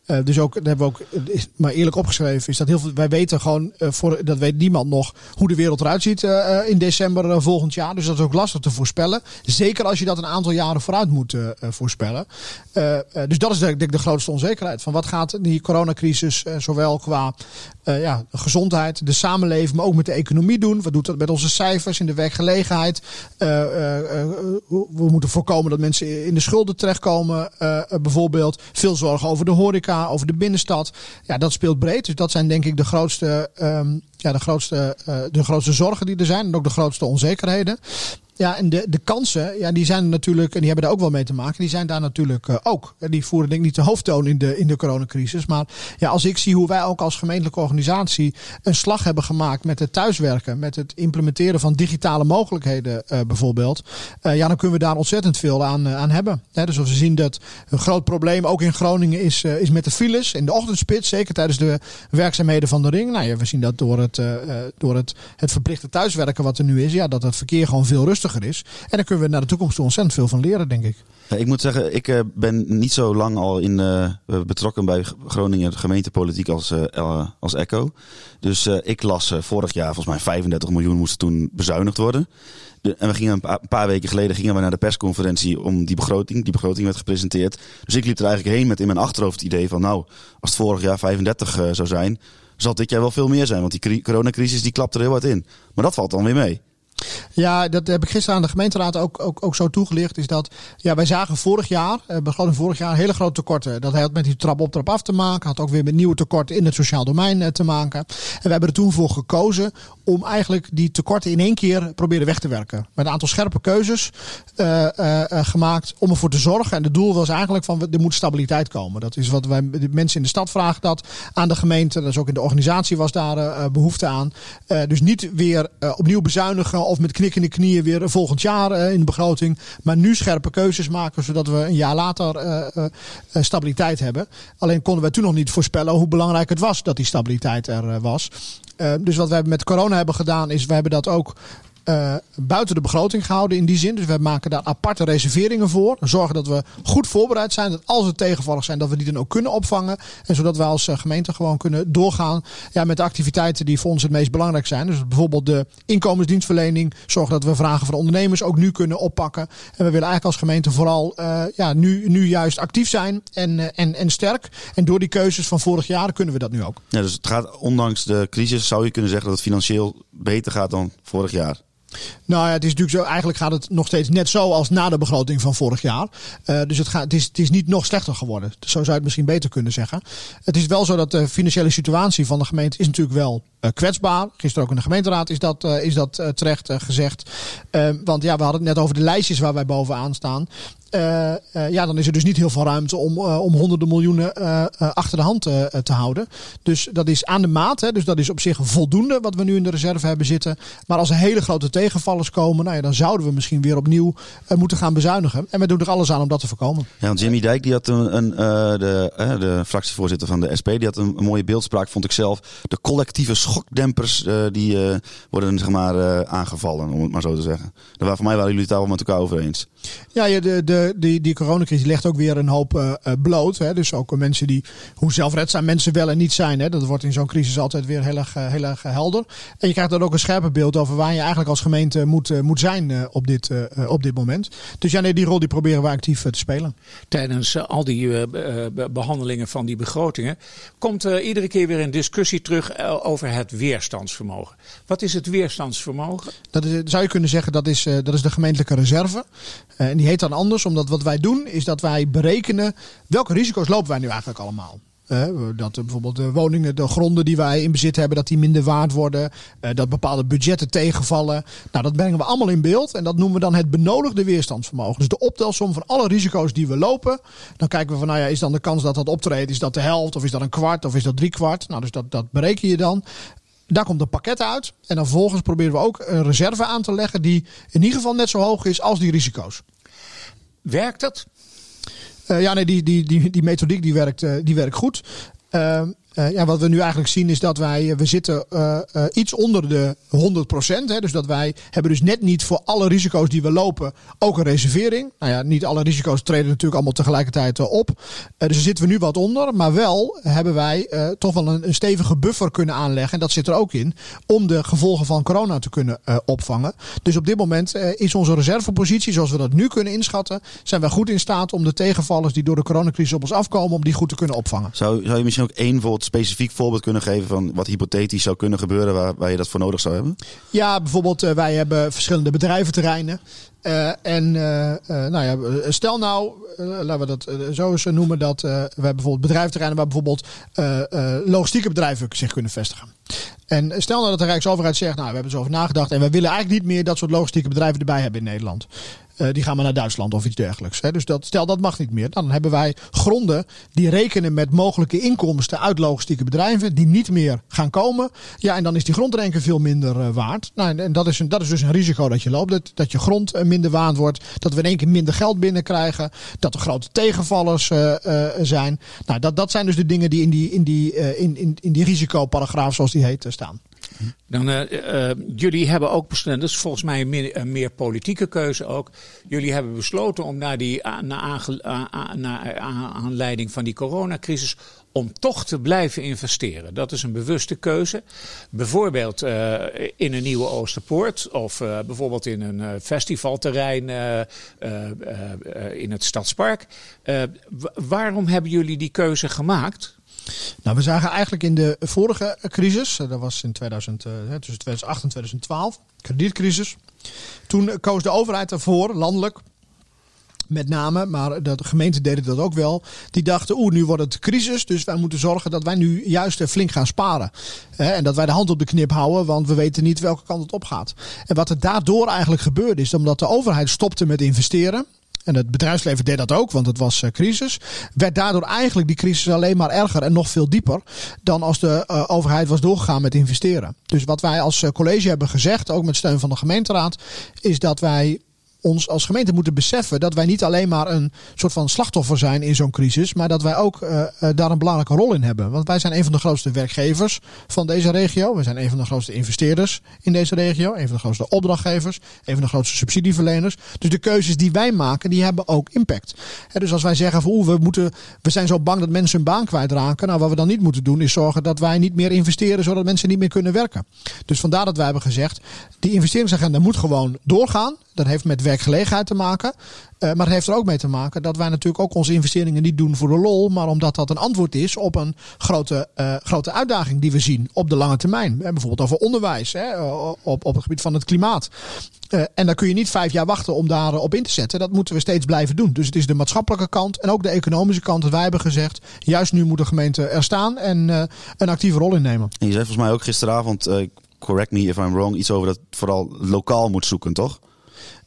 Uh, dus ook, dat hebben we ook is maar eerlijk opgeschreven, is dat heel veel. Wij weten gewoon, uh, voor, dat weet niemand nog, hoe de wereld eruit ziet uh, in december volgend jaar. Dus dat is ook lastig te voorspellen. Zeker als je dat een aantal jaren vooruit moet voorspellen. dus dat is denk ik de grootste onzekerheid. Van wat gaat die coronacrisis, zowel qua ja, gezondheid, de samenleving, maar ook met de economie doen? Wat doet dat met onze cijfers in de werkgelegenheid? we moeten voorkomen dat mensen in de schulden terechtkomen, bijvoorbeeld. Veel zorgen over de horeca, over de binnenstad. Ja, dat speelt breed. Dus dat zijn denk ik de grootste, um, ja, de grootste, uh, de grootste zorgen die er zijn. En ook de grootste onzekerheden. Ja, en de, de kansen, ja, die zijn natuurlijk, en die hebben daar ook wel mee te maken, die zijn daar natuurlijk uh, ook. Die voeren denk ik niet de hoofdtoon in de, in de coronacrisis. Maar ja, als ik zie hoe wij ook als gemeentelijke organisatie een slag hebben gemaakt met het thuiswerken, met het implementeren van digitale mogelijkheden uh, bijvoorbeeld, ja, dan kunnen we daar ontzettend veel aan, aan hebben. dus als we zien dat een groot probleem ook in Groningen is, is met de files in de ochtendspits, zeker tijdens de werkzaamheden van de ring. Nou ja, we zien dat door het, door het, het verplichte thuiswerken wat er nu is, ja, dat het verkeer gewoon veel rustiger is. En daar kunnen we naar de toekomst toe ontzettend veel van leren, denk ik. ik moet zeggen, ik uh, ben niet zo lang al in, betrokken bij Groningen gemeentepolitiek als, als ECHO. Dus ik las vorig jaar, volgens mij 35 miljoen moesten toen bezuinigd worden. De, en we gingen een een paar, weken geleden gingen we naar de persconferentie om die begroting. Die begroting werd gepresenteerd. Dus ik liep er eigenlijk heen met in mijn achterhoofd het idee van nou, als het vorig jaar 35 zou zijn, zal dit jaar wel veel meer zijn. Want die coronacrisis die klapt er heel hard in. Maar dat valt dan weer mee. Ja, dat heb ik gisteren aan de gemeenteraad ook, ook, ook zo toegelicht. Is dat ja, wij zagen vorig jaar, eh, begroting vorig jaar, hele grote tekorten. Dat had met die trap op, trap af te maken. Had ook weer met nieuwe tekorten in het sociaal domein eh, te maken. En we hebben er toen voor gekozen om eigenlijk die tekorten in één keer proberen weg te werken. Met een aantal scherpe keuzes uh, gemaakt om ervoor te zorgen. En het doel was eigenlijk van er moet stabiliteit komen. Dat is wat wij de mensen in de stad vragen dat aan de gemeente. Dat is ook in de organisatie was daar behoefte aan. dus niet weer opnieuw bezuinigen of met knikkende knieën weer volgend jaar in de begroting. Maar nu scherpe keuzes maken zodat we een jaar later stabiliteit hebben. Alleen konden we toen nog niet voorspellen hoe belangrijk het was dat die stabiliteit er was. Dus wat wij met corona hebben gedaan is, we hebben dat ook uh, buiten de begroting gehouden in die zin. Dus we maken daar aparte reserveringen voor. Zorgen dat we goed voorbereid zijn. Dat als het tegenvallig zijn, dat we die dan ook kunnen opvangen. En zodat wij als eh, gemeente gewoon kunnen doorgaan ja, met de activiteiten die voor ons het meest belangrijk zijn. Dus bijvoorbeeld de inkomensdienstverlening. Zorgen dat we vragen van ondernemers ook nu kunnen oppakken. En we willen eigenlijk als gemeente vooral uh, ja, nu, nu juist actief zijn en, en, en sterk. En door die keuzes van vorig jaar kunnen we dat nu ook. Ja, dus het gaat ondanks de crisis, zou je kunnen zeggen dat het financieel beter gaat dan vorig jaar. Nou ja, het is natuurlijk zo. Eigenlijk gaat het nog steeds net zo als na de begroting van vorig jaar. Uh, dus het, gaat, het, is, het is niet nog slechter geworden. Zo zou je het misschien beter kunnen zeggen. Het is wel zo dat de financiële situatie van de gemeente is natuurlijk wel uh, kwetsbaar. Gisteren ook in de gemeenteraad is dat, uh, is dat terecht gezegd. want ja, we hadden het net over de lijstjes waar wij bovenaan staan. Uh, uh, ja, dan is er dus niet heel veel ruimte om, uh, om honderden miljoenen achter de hand te houden. Dus dat is aan de maat. Hè, dus dat is op zich voldoende wat we nu in de reserve hebben zitten. Maar als er hele grote tegenvallers komen, nou ja, dan zouden we misschien weer opnieuw moeten gaan bezuinigen. En we doen er alles aan om dat te voorkomen. Ja, want Jimmy Dijk, die had een, een de, de fractievoorzitter van de SP, die had een, mooie beeldspraak, vond ik zelf. De collectieve schokdempers die worden zeg maar aangevallen, om het maar zo te zeggen. Daar, voor mij waren jullie het daar wel met elkaar over eens. Ja, de, de, die, die coronacrisis legt ook weer een hoop uh, bloot. Hè. Dus ook mensen die, hoe zelfredzaam mensen wel en niet zijn. Hè. Dat wordt in zo'n crisis altijd weer heel erg, heel erg helder. En je krijgt dan ook een scherper beeld over waar je eigenlijk als gemeente moet, moet zijn op, dit, op dit moment. Dus ja, nee, die rol die proberen we actief te spelen. Tijdens al die behandelingen van die begrotingen komt iedere keer weer een discussie terug over het weerstandsvermogen. Wat is het weerstandsvermogen? Dat is, zou je kunnen zeggen, dat is, dat is de gemeentelijke reserve. Uh, en die heet dan anders, omdat wat wij doen is dat wij berekenen welke risico's lopen wij nu eigenlijk allemaal. Uh, dat bijvoorbeeld de woningen, de gronden die wij in bezit hebben, dat die minder waard worden. Uh, dat bepaalde budgetten tegenvallen. Nou, dat brengen we allemaal in beeld. En dat noemen we dan het benodigde weerstandsvermogen. Dus de optelsom van alle risico's die we lopen. Dan kijken we van, nou ja, is dan de kans dat dat optreedt, is dat de helft? Of is dat een kwart? Of is dat drie kwart? Nou, dus dat, dat bereken je dan. Daar komt een pakket uit. En dan vervolgens proberen we ook een reserve aan te leggen die in ieder geval net zo hoog is als die risico's. Werkt dat? Uh, ja, nee, die, die, die, die methodiek die werkt, uh, die werkt goed. Uh, Uh, ja, wat we nu eigenlijk zien is dat wij, we zitten uh, iets onder de 100%. Hè, dus dat wij hebben dus net niet voor alle risico's die we lopen ook een reservering. Nou ja, niet alle risico's treden natuurlijk allemaal tegelijkertijd op. dus daar zitten we nu wat onder. Maar wel hebben wij toch wel een, stevige buffer kunnen aanleggen. En dat zit er ook in. Om de gevolgen van corona te kunnen opvangen. Dus op dit moment is onze reservepositie, zoals we dat nu kunnen inschatten, zijn wij goed in staat om de tegenvallers die door de coronacrisis op ons afkomen, om die goed te kunnen opvangen. Zou, zou je misschien ook één voorbeeld, specifiek voorbeeld kunnen geven van wat hypothetisch zou kunnen gebeuren waar, waar je dat voor nodig zou hebben? Ja, bijvoorbeeld uh, wij hebben verschillende bedrijventerreinen. Uh, en uh, nou ja, stel nou, laten we dat zo eens noemen, dat we hebben bijvoorbeeld bedrijventerreinen waar bijvoorbeeld logistieke bedrijven zich kunnen vestigen. En stel nou dat de Rijksoverheid zegt, nou we hebben zo over nagedacht en we willen eigenlijk niet meer dat soort logistieke bedrijven erbij hebben in Nederland. Uh, die gaan maar naar Duitsland of iets dergelijks. Hè. Dus dat, stel dat mag niet meer. Dan hebben wij gronden die rekenen met mogelijke inkomsten uit logistieke bedrijven die niet meer gaan komen. Ja, en dan is die grondrenken veel minder uh, waard. Nou, en dat is, een, dat is dus een risico dat je loopt. Dat, dat je grond uh, minder waard wordt. Dat we in één keer minder geld binnenkrijgen. Dat er grote tegenvallers zijn. Nou, dat, dat zijn dus de dingen die in die, in die, in, in, in die risicoparagraaf, zoals die heet, staan. Dan, uh, uh, jullie hebben ook besloten, dat is volgens mij een meer, een meer, politieke keuze ook. Jullie hebben besloten om naar die naar aanleiding van die coronacrisis om toch te blijven investeren. Dat is een bewuste keuze. Bijvoorbeeld in een nieuwe Oosterpoort of bijvoorbeeld in een festivalterrein in het Stadspark. waarom hebben jullie die keuze gemaakt? Nou, we zagen eigenlijk in de vorige crisis, dat was in 2000, uh, tussen 2008 en 2012, kredietcrisis. Toen koos de overheid ervoor, landelijk, met name, maar de gemeente deden dat ook wel. Die dachten, oeh, nu wordt het crisis, dus wij moeten zorgen dat wij nu juist flink gaan sparen. en dat wij de hand op de knip houden, want we weten niet welke kant het op gaat. En wat er daardoor eigenlijk gebeurde is, omdat de overheid stopte met investeren. En het bedrijfsleven deed dat ook, want het was uh, crisis. Werd daardoor eigenlijk die crisis alleen maar erger en nog veel dieper dan als de uh, overheid was doorgegaan met investeren. Dus wat wij als uh, college hebben gezegd, ook met steun van de gemeenteraad, is dat wij ons als gemeente moeten beseffen dat wij niet alleen maar een soort van slachtoffer zijn in zo'n crisis, maar dat wij ook uh, uh, daar een belangrijke rol in hebben. Want wij zijn een van de grootste werkgevers van deze regio. We zijn een van de grootste investeerders in deze regio. Een van de grootste opdrachtgevers. Een van de grootste subsidieverleners. Dus de keuzes die wij maken, die hebben ook impact. He, dus als wij zeggen van we, moeten, we zijn zo bang dat mensen hun baan kwijtraken. Nou, wat we dan niet moeten doen is zorgen dat wij niet meer investeren zodat mensen niet meer kunnen werken. Dus vandaar dat wij hebben gezegd, die investeringsagenda moet gewoon doorgaan. Dat heeft met werkgelegenheid te maken. Uh, maar het heeft er ook mee te maken dat wij natuurlijk ook onze investeringen niet doen voor de lol. Maar omdat dat een antwoord is op een grote, uh, grote uitdaging die we zien op de lange termijn. Uh, bijvoorbeeld over onderwijs, hè, op, op het gebied van het klimaat. en dan kun je niet vijf jaar wachten om daarop in te zetten. Dat moeten we steeds blijven doen. Dus het is de maatschappelijke kant en ook de economische kant dat wij hebben gezegd. Juist nu moet de gemeente er staan en een actieve rol innemen. En je zei volgens mij ook gisteravond, correct me if I'm wrong, iets over dat vooral lokaal moet zoeken, toch?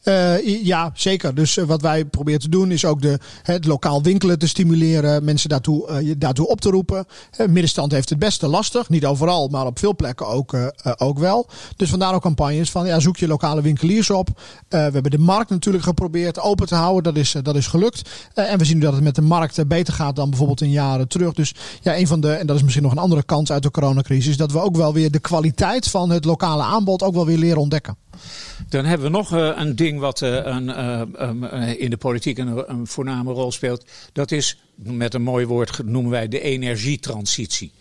Uh, ja, zeker. Dus uh, wat wij proberen te doen is ook de, het lokaal winkelen te stimuleren, mensen daartoe, uh, daartoe op te roepen. middenstand heeft het beste lastig, niet overal, maar op veel plekken ook, ook wel. Dus vandaar ook campagnes van ja, zoek je lokale winkeliers op. we hebben de markt natuurlijk geprobeerd open te houden, dat is, dat is gelukt. en we zien nu dat het met de markt beter gaat dan bijvoorbeeld in jaren terug. Dus ja, een van de, en dat is misschien nog een andere kans uit de coronacrisis, dat we ook wel weer de kwaliteit van het lokale aanbod ook wel weer leren ontdekken. Dan hebben we nog uh, een ding wat uh, een, uh, in de politiek een, een, voorname rol speelt. Dat is, met een mooi woord noemen wij de energietransitie.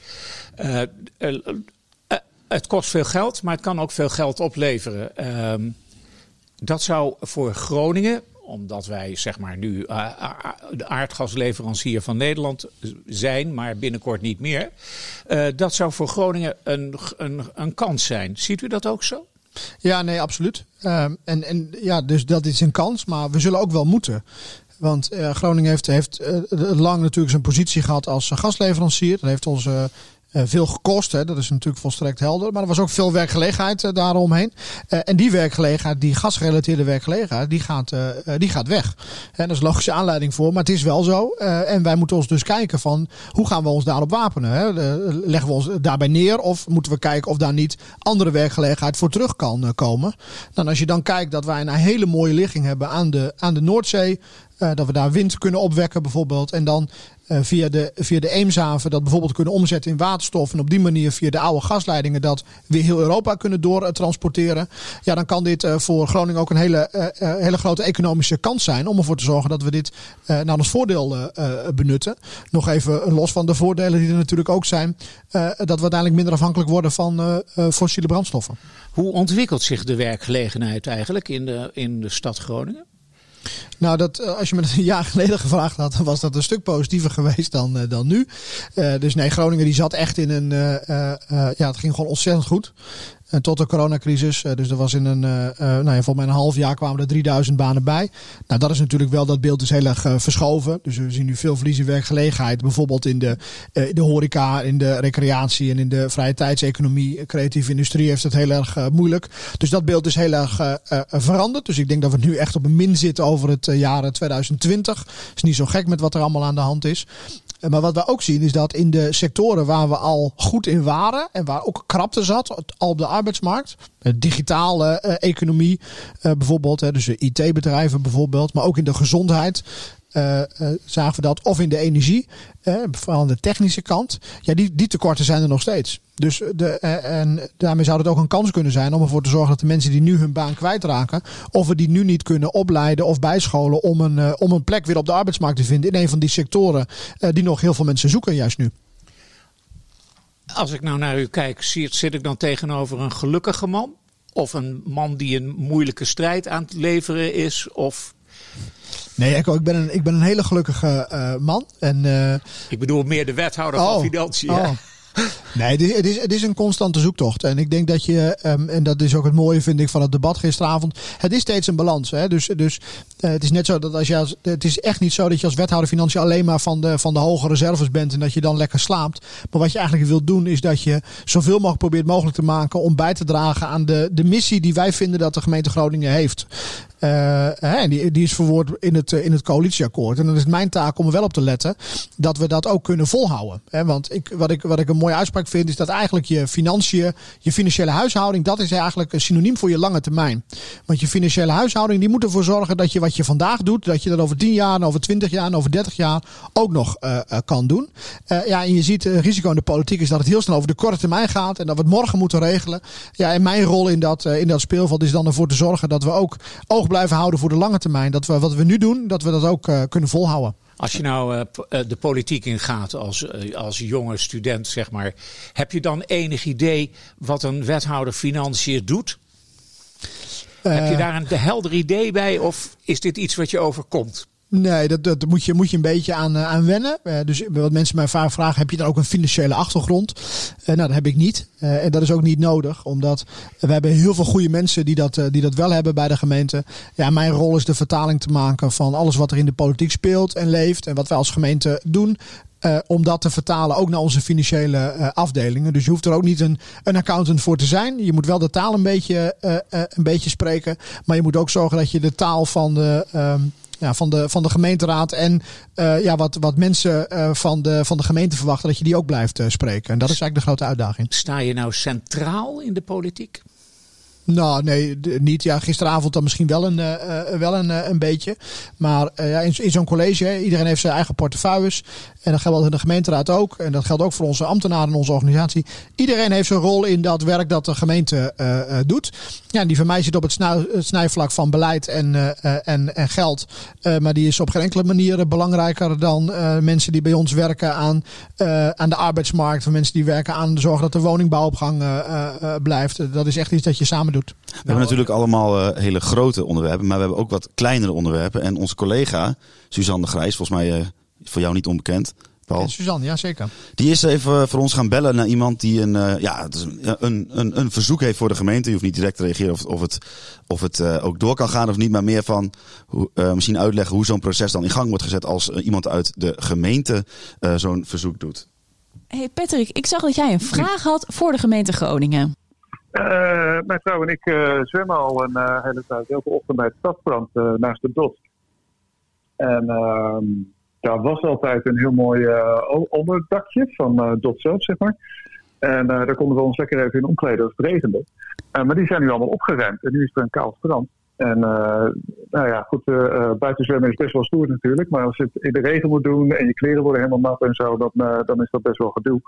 het kost veel geld, maar het kan ook veel geld opleveren. Ehm, dat zou voor Groningen, omdat wij zeg maar nu de aardgasleverancier van Nederland zijn, maar binnenkort niet meer. dat zou voor Groningen een, een, een kans zijn. Ziet u dat ook zo? Ja, nee, absoluut. Uh, en, en ja, dus dat is een kans, maar we zullen ook wel moeten. Want uh, Groningen heeft, heeft uh, lang natuurlijk zijn positie gehad als gasleverancier. Dat heeft onze veel gekost. Hè. Dat is natuurlijk volstrekt helder. Maar er was ook veel werkgelegenheid uh, daaromheen. Uh, en die werkgelegenheid, die gasgerelateerde werkgelegenheid, die gaat, die gaat weg. En dat is logische aanleiding voor. Maar het is wel zo. en wij moeten ons dus kijken van hoe gaan we ons daarop wapenen. Hè? leggen we ons daarbij neer of moeten we kijken of daar niet andere werkgelegenheid voor terug kan komen. Dan als je dan kijkt dat wij een hele mooie ligging hebben aan de, aan de Noordzee. Dat we daar wind kunnen opwekken bijvoorbeeld. En dan uh, via, de, via de Eemshaven dat bijvoorbeeld kunnen omzetten in waterstof. En op die manier via de oude gasleidingen dat weer heel Europa kunnen doortransporteren. ja, dan kan dit uh, voor Groningen ook een hele, hele grote economische kans zijn. Om ervoor te zorgen dat we dit naar ons voordeel benutten. Nog even los van de voordelen die er natuurlijk ook zijn. dat we uiteindelijk minder afhankelijk worden van fossiele brandstoffen. Hoe ontwikkelt zich de werkgelegenheid eigenlijk in de, in de stad Groningen? Nou, dat, eh, als je me dat een jaar geleden gevraagd had, was dat een stuk positiever geweest dan, uh, dan nu. Uh, dus nee, Groningen die zat echt in een. ja, het ging gewoon ontzettend goed. En tot de coronacrisis. Eh, dus er was in een, uh, nou ja, volgens mij een half jaar kwamen er 3000 banen bij. Nou, dat is natuurlijk wel, dat beeld is heel erg verschoven. Dus we zien nu veel verlies in werkgelegenheid. Bijvoorbeeld in de, de horeca, in de recreatie en in de vrije tijdseconomie. Creatieve industrie heeft het heel erg moeilijk. Dus dat beeld is heel erg veranderd. Dus ik denk dat we nu echt op een min zitten over het jaar 2020. Is niet zo gek met wat er allemaal aan de hand is. Maar wat we ook zien is dat in de sectoren waar we al goed in waren en waar ook krapte zat, al op de arbeidsmarkt, digitale uh, economie uh, bijvoorbeeld, dus IT-bedrijven bijvoorbeeld, maar ook in de gezondheid, uh, zagen we dat. Of in de energie, uh, vooral de technische kant. Ja, die, die tekorten zijn er nog steeds. Dus de, en daarmee zou het ook een kans kunnen zijn om ervoor te zorgen dat de mensen die nu hun baan kwijtraken, of we die nu niet kunnen opleiden of bijscholen om een, om een plek weer op de arbeidsmarkt te vinden in een van die sectoren die nog heel veel mensen zoeken juist nu. Als ik nou naar u kijk, zit ik dan tegenover een gelukkige man? Of een man die een moeilijke strijd aan het leveren is? Of Nee, Echo, ik ben een, ik ben een hele gelukkige uh, man. En, uh, ik bedoel meer de wethouder oh, van Financiën. Oh. Nee, het is, het is een constante zoektocht. En ik denk dat je, um, en dat is ook het mooie vind ik van het debat gisteravond. Het is steeds een balans. Hè? Dus, dus uh, het is net zo dat als je als, het is echt niet zo dat je als wethouder financiën alleen maar van de, van de hoge reserves bent en dat je dan lekker slaapt. Maar wat je eigenlijk wilt doen is dat je zoveel mogelijk probeert mogelijk te maken om bij te dragen aan de, de missie die wij vinden dat de gemeente Groningen heeft. Uh, hè, die, is verwoord in het, in het coalitieakkoord. En dan is het mijn taak om er wel op te letten dat we dat ook kunnen volhouden. Hè? Want ik, wat, ik, wat ik een mooie uitspraak vind, is dat eigenlijk je financiën, je financiële huishouding, dat is eigenlijk een synoniem voor je lange termijn. Want je financiële huishouding, die moet ervoor zorgen dat je wat je vandaag doet, dat je dat over 10 jaar, over 20 jaar over 30 jaar ook nog uh, kan doen. Ja, en je ziet risico in de politiek is dat het heel snel over de korte termijn gaat en dat we het morgen moeten regelen. Ja, en mijn rol in dat, in dat speelveld is dan ervoor te zorgen dat we ook oog blijven houden voor de lange termijn. Dat we wat we nu doen, dat we dat ook kunnen volhouden. Als je nou uh, de politiek ingaat als, uh, als jonge student, zeg maar, heb je dan enig idee wat een wethouder financiën doet? Heb je daar een helder idee bij of is dit iets wat je overkomt? Nee, dat, dat moet, je, moet je een beetje aan, uh, aan wennen. Uh, dus wat mensen mij vaak vragen, heb je dan ook een financiële achtergrond? Uh, nou, dat heb ik niet. en dat is ook niet nodig, omdat we hebben heel veel goede mensen die dat, die dat wel hebben bij de gemeente. Ja, mijn rol is de vertaling te maken van alles wat er in de politiek speelt en leeft. En wat wij als gemeente doen. Om dat te vertalen ook naar onze financiële afdelingen. Dus je hoeft er ook niet een, een accountant voor te zijn. Je moet wel de taal een beetje, een beetje spreken. Maar je moet ook zorgen dat je de taal van de, ehm, ja, van, de, van de gemeenteraad en uh, ja, wat, wat mensen uh, van, de, van de gemeente verwachten, dat je die ook blijft uh, spreken. En dat is eigenlijk de grote uitdaging. Sta je nou centraal in de politiek? Nou, nee, niet. Ja, gisteravond dan misschien wel een, uh, wel een, uh, een beetje. Maar ja, in, zo'n college, iedereen heeft zijn eigen portefeuilles. En dat geldt in de gemeenteraad ook. En dat geldt ook voor onze ambtenaren in onze organisatie. Iedereen heeft zijn rol in dat werk dat de gemeente doet. Ja, die van mij zit op het snijvlak van beleid en, en, en geld. maar die is op geen enkele manier belangrijker dan mensen die bij ons werken aan, aan de arbeidsmarkt. Van mensen die werken aan de zorg dat de woningbouw op gang blijft. Dat is echt iets dat je samen we hebben nou, natuurlijk allemaal uh, hele grote onderwerpen, maar we hebben ook wat kleinere onderwerpen. En onze collega Suzanne de Grijs, volgens mij uh, voor jou niet onbekend. Paul. Suzanne, ja zeker. Die is even voor ons gaan bellen naar iemand die een, uh, ja, een, een, een verzoek heeft voor de gemeente. Je hoeft niet direct te reageren of, of het, of het ook door kan gaan of niet. Maar meer van hoe, misschien uitleggen hoe zo'n proces dan in gang wordt gezet als iemand uit de gemeente zo'n verzoek doet. Hey Patrick, ik zag dat jij een vraag had voor de gemeente Groningen. Uh, mijn vrouw en ik uh, zwemmen al een uh, hele tijd, veel ochtend bij het stadsbrand naast de Dot. En ehm, daar was altijd een heel mooi onderdakje van Dot zelf, zeg maar. En daar konden we ons lekker even in omkleden als het regende. maar die zijn nu allemaal opgeruimd en nu is er een kaal strand. En nou ja, goed, buiten zwemmen is best wel stoer natuurlijk. Maar als je het in de regen moet doen en je kleren worden helemaal nat en zo, dan, dan is dat best wel gedoe.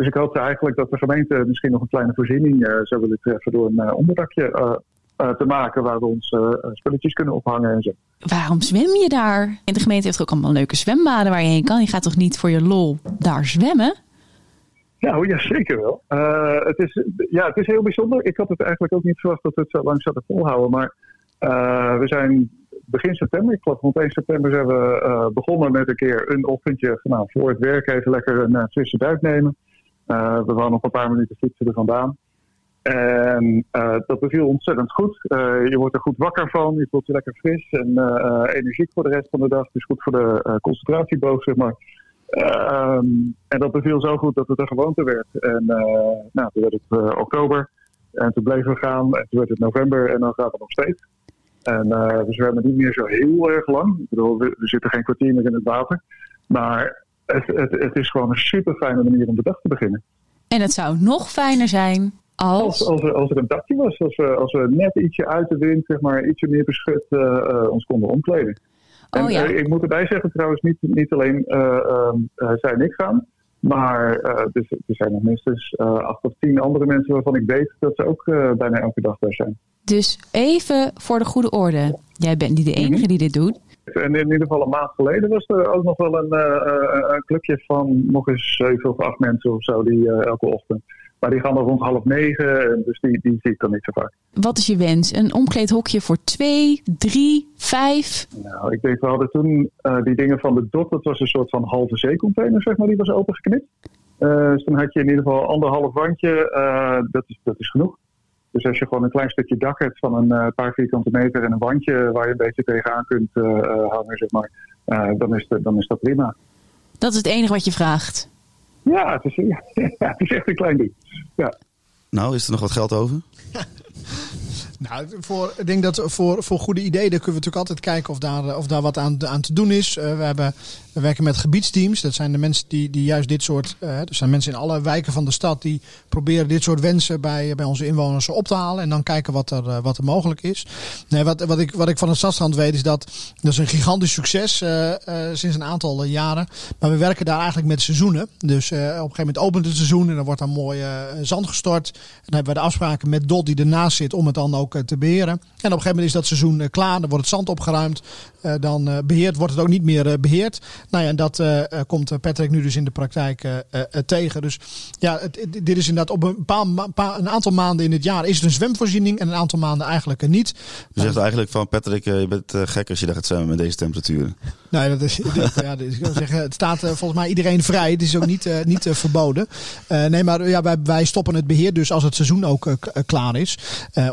Dus ik hoopte eigenlijk dat de gemeente misschien nog een kleine voorziening zou willen treffen door een onderdakje te maken waar we onze spulletjes kunnen ophangen en zo. Waarom zwem je daar? En de gemeente heeft ook allemaal leuke zwembaden waar je heen kan. Je gaat toch niet voor je lol daar zwemmen? Nou, ja, zeker wel. Uh, het, is, ja, het is heel bijzonder. Ik had het eigenlijk ook niet verwacht dat we het zo lang zouden volhouden. Maar uh, we zijn begin september, ik geloof rond 1 september, zijn we uh, begonnen met een keer een ochtendje nou, voor het werk even lekker een frisse duik nemen. We waren nog een paar minuten fietsen er vandaan. En dat beviel ontzettend goed. je wordt er goed wakker van, je voelt je lekker fris en energiek voor de rest van de dag. Is goed voor de concentratieboog, zeg maar. Ehm, en dat beviel zo goed dat het een gewoonte werd. En nou, toen werd het oktober. En toen bleven we gaan. En toen werd het november. En dan gaat het nog steeds. En we zwemmen niet meer zo heel erg lang. Ik bedoel, we, we, zitten geen kwartier meer in het water. Maar het, het, het, is gewoon een super fijne manier om de dag te beginnen. En het zou nog fijner zijn als... Als, als, er, als er een dakje was. Als we, als we net ietsje uit de wind, zeg maar, ietsje meer beschut ons konden omkleden. En, oh, ja. uh, ik moet erbij zeggen trouwens, niet, niet alleen uh, zij en ik gaan. Maar dus, er zijn nog minstens acht of tien andere mensen waarvan ik weet dat ze ook bijna elke dag daar zijn. Dus even voor de goede orde. Jij bent niet de enige mhm. die dit doet. En in ieder geval een maand geleden was er ook nog wel een, een clubje van nog eens zeven of acht mensen of zo die elke ochtend maar die gaan dan rond half negen, dus die, die zie ik dan niet zo vaak. Wat is je wens? Een omkleedhokje voor twee, drie, vijf? Nou, ik denk, we hadden toen uh, die dingen van de DOT, dat was een soort van halve zeecontainer, zeg maar, die was opengeknipt. Uh, dus dan had je in ieder geval anderhalf wandje, uh, dat, is, dat is genoeg. Dus als je gewoon een klein stukje dak hebt van een paar vierkante meter en een wandje waar je een beetje tegenaan kunt hangen, zeg maar, dan, is de, dan is dat prima. Dat is het enige wat je vraagt? Ja, het is, ja, het is echt een klein ding. Ja. Nou, is er nog wat geld over? Nou, voor, ik denk dat voor, voor goede ideeën kunnen we natuurlijk altijd kijken of daar, of daar wat aan, aan te doen is. Uh, we, hebben, we werken met gebiedsteams. Dat zijn de mensen die, die juist dit soort. Uh, er zijn mensen in alle wijken van de stad die proberen dit soort wensen bij, bij onze inwoners op te halen. En dan kijken wat er, uh, wat er mogelijk is. Nee, wat, wat, ik, wat ik van het Stadstrand weet is dat. Dat is een gigantisch succes sinds een aantal jaren. Maar we werken daar eigenlijk met seizoenen. Dus op een gegeven moment opent het seizoen en dan wordt dan mooi zand gestort. En dan hebben we de afspraken met Dot die ernaast zit om het dan ook te beheren. En op een gegeven moment is dat seizoen klaar. Dan wordt het zand opgeruimd. dan beheerd wordt het ook niet meer beheerd. Nou ja, en dat uh, komt Patrick nu dus in de praktijk tegen. Dus ja, het, dit is inderdaad op een, paar, een aantal maanden in het jaar is het een zwemvoorziening en een aantal maanden eigenlijk niet. Je zegt eigenlijk van Patrick, je bent gek als je daar gaat zwemmen met deze temperaturen. Nee, dat is, ja, ik wil zeggen, het staat volgens mij iedereen vrij. Het is ook niet, niet verboden. nee, maar ja, wij, wij stoppen het beheer dus als het seizoen ook klaar is.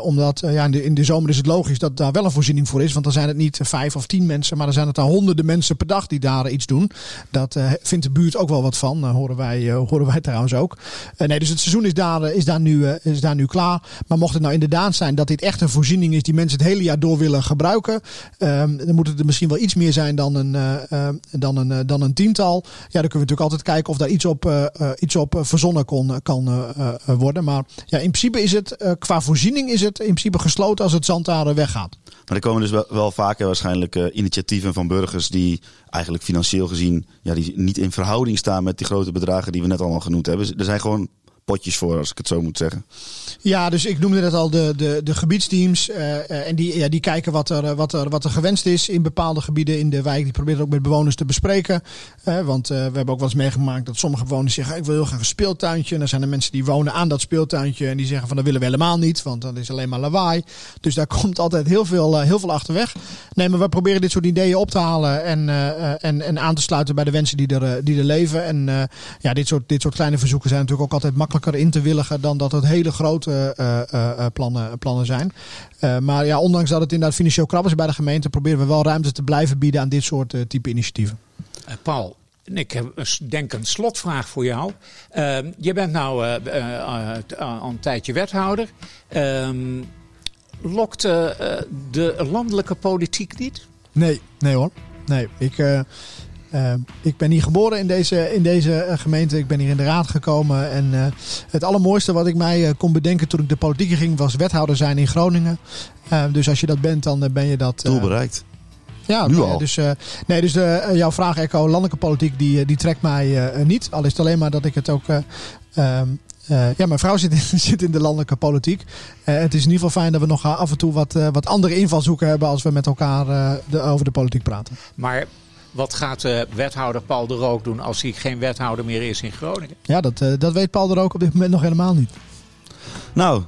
omdat ja, in de, in, de, zomer is het logisch dat daar wel een voorziening voor is. Want dan zijn het niet vijf of tien mensen, maar dan zijn het dan honderden mensen per dag die daar iets doen. Dat uh, vindt de buurt ook wel wat van. Uh, horen, wij, uh, horen wij trouwens ook. nee, dus het seizoen is daar, is, daar nu, is daar nu klaar. Maar mocht het nou inderdaad zijn dat dit echt een voorziening is die mensen het hele jaar door willen gebruiken. Ehm, dan moet het er misschien wel iets meer zijn dan een, dan een, dan een tiental. Ja, dan kunnen we natuurlijk altijd kijken of daar iets op, iets op verzonnen kon, kan worden. Maar ja, in principe is het qua voorziening is het in principe gesloten als het zand weggaat. Maar er komen dus wel, wel vaker waarschijnlijk initiatieven van burgers die eigenlijk financieel gezien ja, die niet in verhouding staan met die grote bedragen die we net allemaal genoemd hebben. Er zijn gewoon potjes voor, als ik het zo moet zeggen. Ja, dus ik noemde net al de, de, de gebiedsteams. Uh, en die, ja, die kijken wat er, wat, er, wat er gewenst is in bepaalde gebieden in de wijk. Die proberen ook met bewoners te bespreken. Want uh, we hebben ook wel eens meegemaakt dat sommige bewoners zeggen: Ik wil heel graag een speeltuintje. En dan zijn er mensen die wonen aan dat speeltuintje. En die zeggen: van Dat willen we helemaal niet, want dat is alleen maar lawaai. Dus daar komt altijd heel veel, heel veel achterweg. Nee, maar we proberen dit soort ideeën op te halen. En, en, en aan te sluiten bij de wensen die er, die er leven. En ja, dit soort, dit soort kleine verzoeken zijn natuurlijk ook altijd makkelijk in te willigen dan dat het hele grote uh, uh, plannen, plannen zijn. maar ja, ondanks dat het inderdaad financieel krap is bij de gemeente, proberen we wel ruimte te blijven bieden aan dit soort type initiatieven. Paul, ik heb denk een slotvraag voor jou. Ehm, je bent nou al een tijdje wethouder. Ehm, lokt de landelijke politiek niet? Nee, nee hoor. Nee, ik, Eh, ik ben hier geboren in deze, in deze eh, gemeente. Ik ben hier in de raad gekomen. En eh, het allermooiste wat ik mij eh, kon bedenken toen ik de politiek ging, was wethouder zijn in Groningen. Dus als je dat bent, dan ben je dat. eh, Doel bereikt. ja, Nu al. Dus, eh, nee, dus eh, jouw vraag, Echo, landelijke politiek, die, die trekt mij eh, niet. Al is het alleen maar dat ik het ook. eh, ehm, eh, ja, mijn vrouw zit in, zit in de landelijke politiek. Eh, het is in ieder geval fijn dat we nog af en toe wat, wat andere invalshoeken hebben als we met elkaar eh, de, over de politiek praten. Maar wat gaat eh, wethouder Paul de Rook doen als hij geen wethouder meer is in Groningen? Ja, dat, eh, dat weet Paul er ook op dit moment nog helemaal niet. Nou,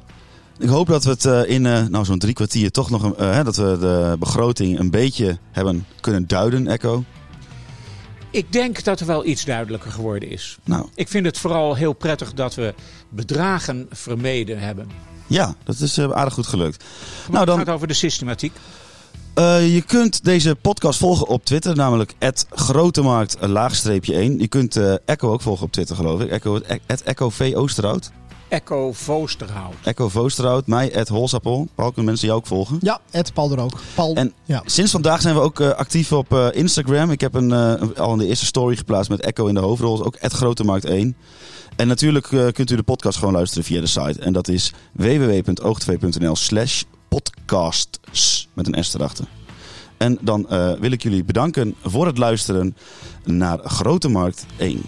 ik hoop dat we het eh, in eh, nou, zo'n drie kwartier toch nog een, hè, dat we de begroting een beetje hebben kunnen duiden, Echo. Ik denk dat er wel iets duidelijker geworden is. Nou, Ik vind het vooral heel prettig dat we bedragen vermeden hebben. ja, dat is eh, aardig goed gelukt. Maar Nou, het dan, gaat over de systematiek. Eh, je kunt deze podcast volgen op Twitter, namelijk grotemarkt laagstreepje 1. Je kunt eh, Echo ook volgen op Twitter, geloof ik. Echo, at Echo V Oosterhout. Echo Voosterhout. Echo Voosterhout, mij, at Holsappel. Paul, kunnen mensen jou ook volgen? Ja, Ed Paul er ook. Paul, En ja. Sinds vandaag zijn we ook eh, actief op eh, Instagram. Ik heb een, eh, een- al in de eerste story geplaatst met Echo in de hoofdrol. Ook Grotemarkt 1. En natuurlijk eh, kunt u de podcast gewoon luisteren via de site. En dat is www.oogtv.nl slash podcasts. Met een S erachter. En dan eh, wil ik jullie bedanken voor het luisteren naar Grote Markt 1.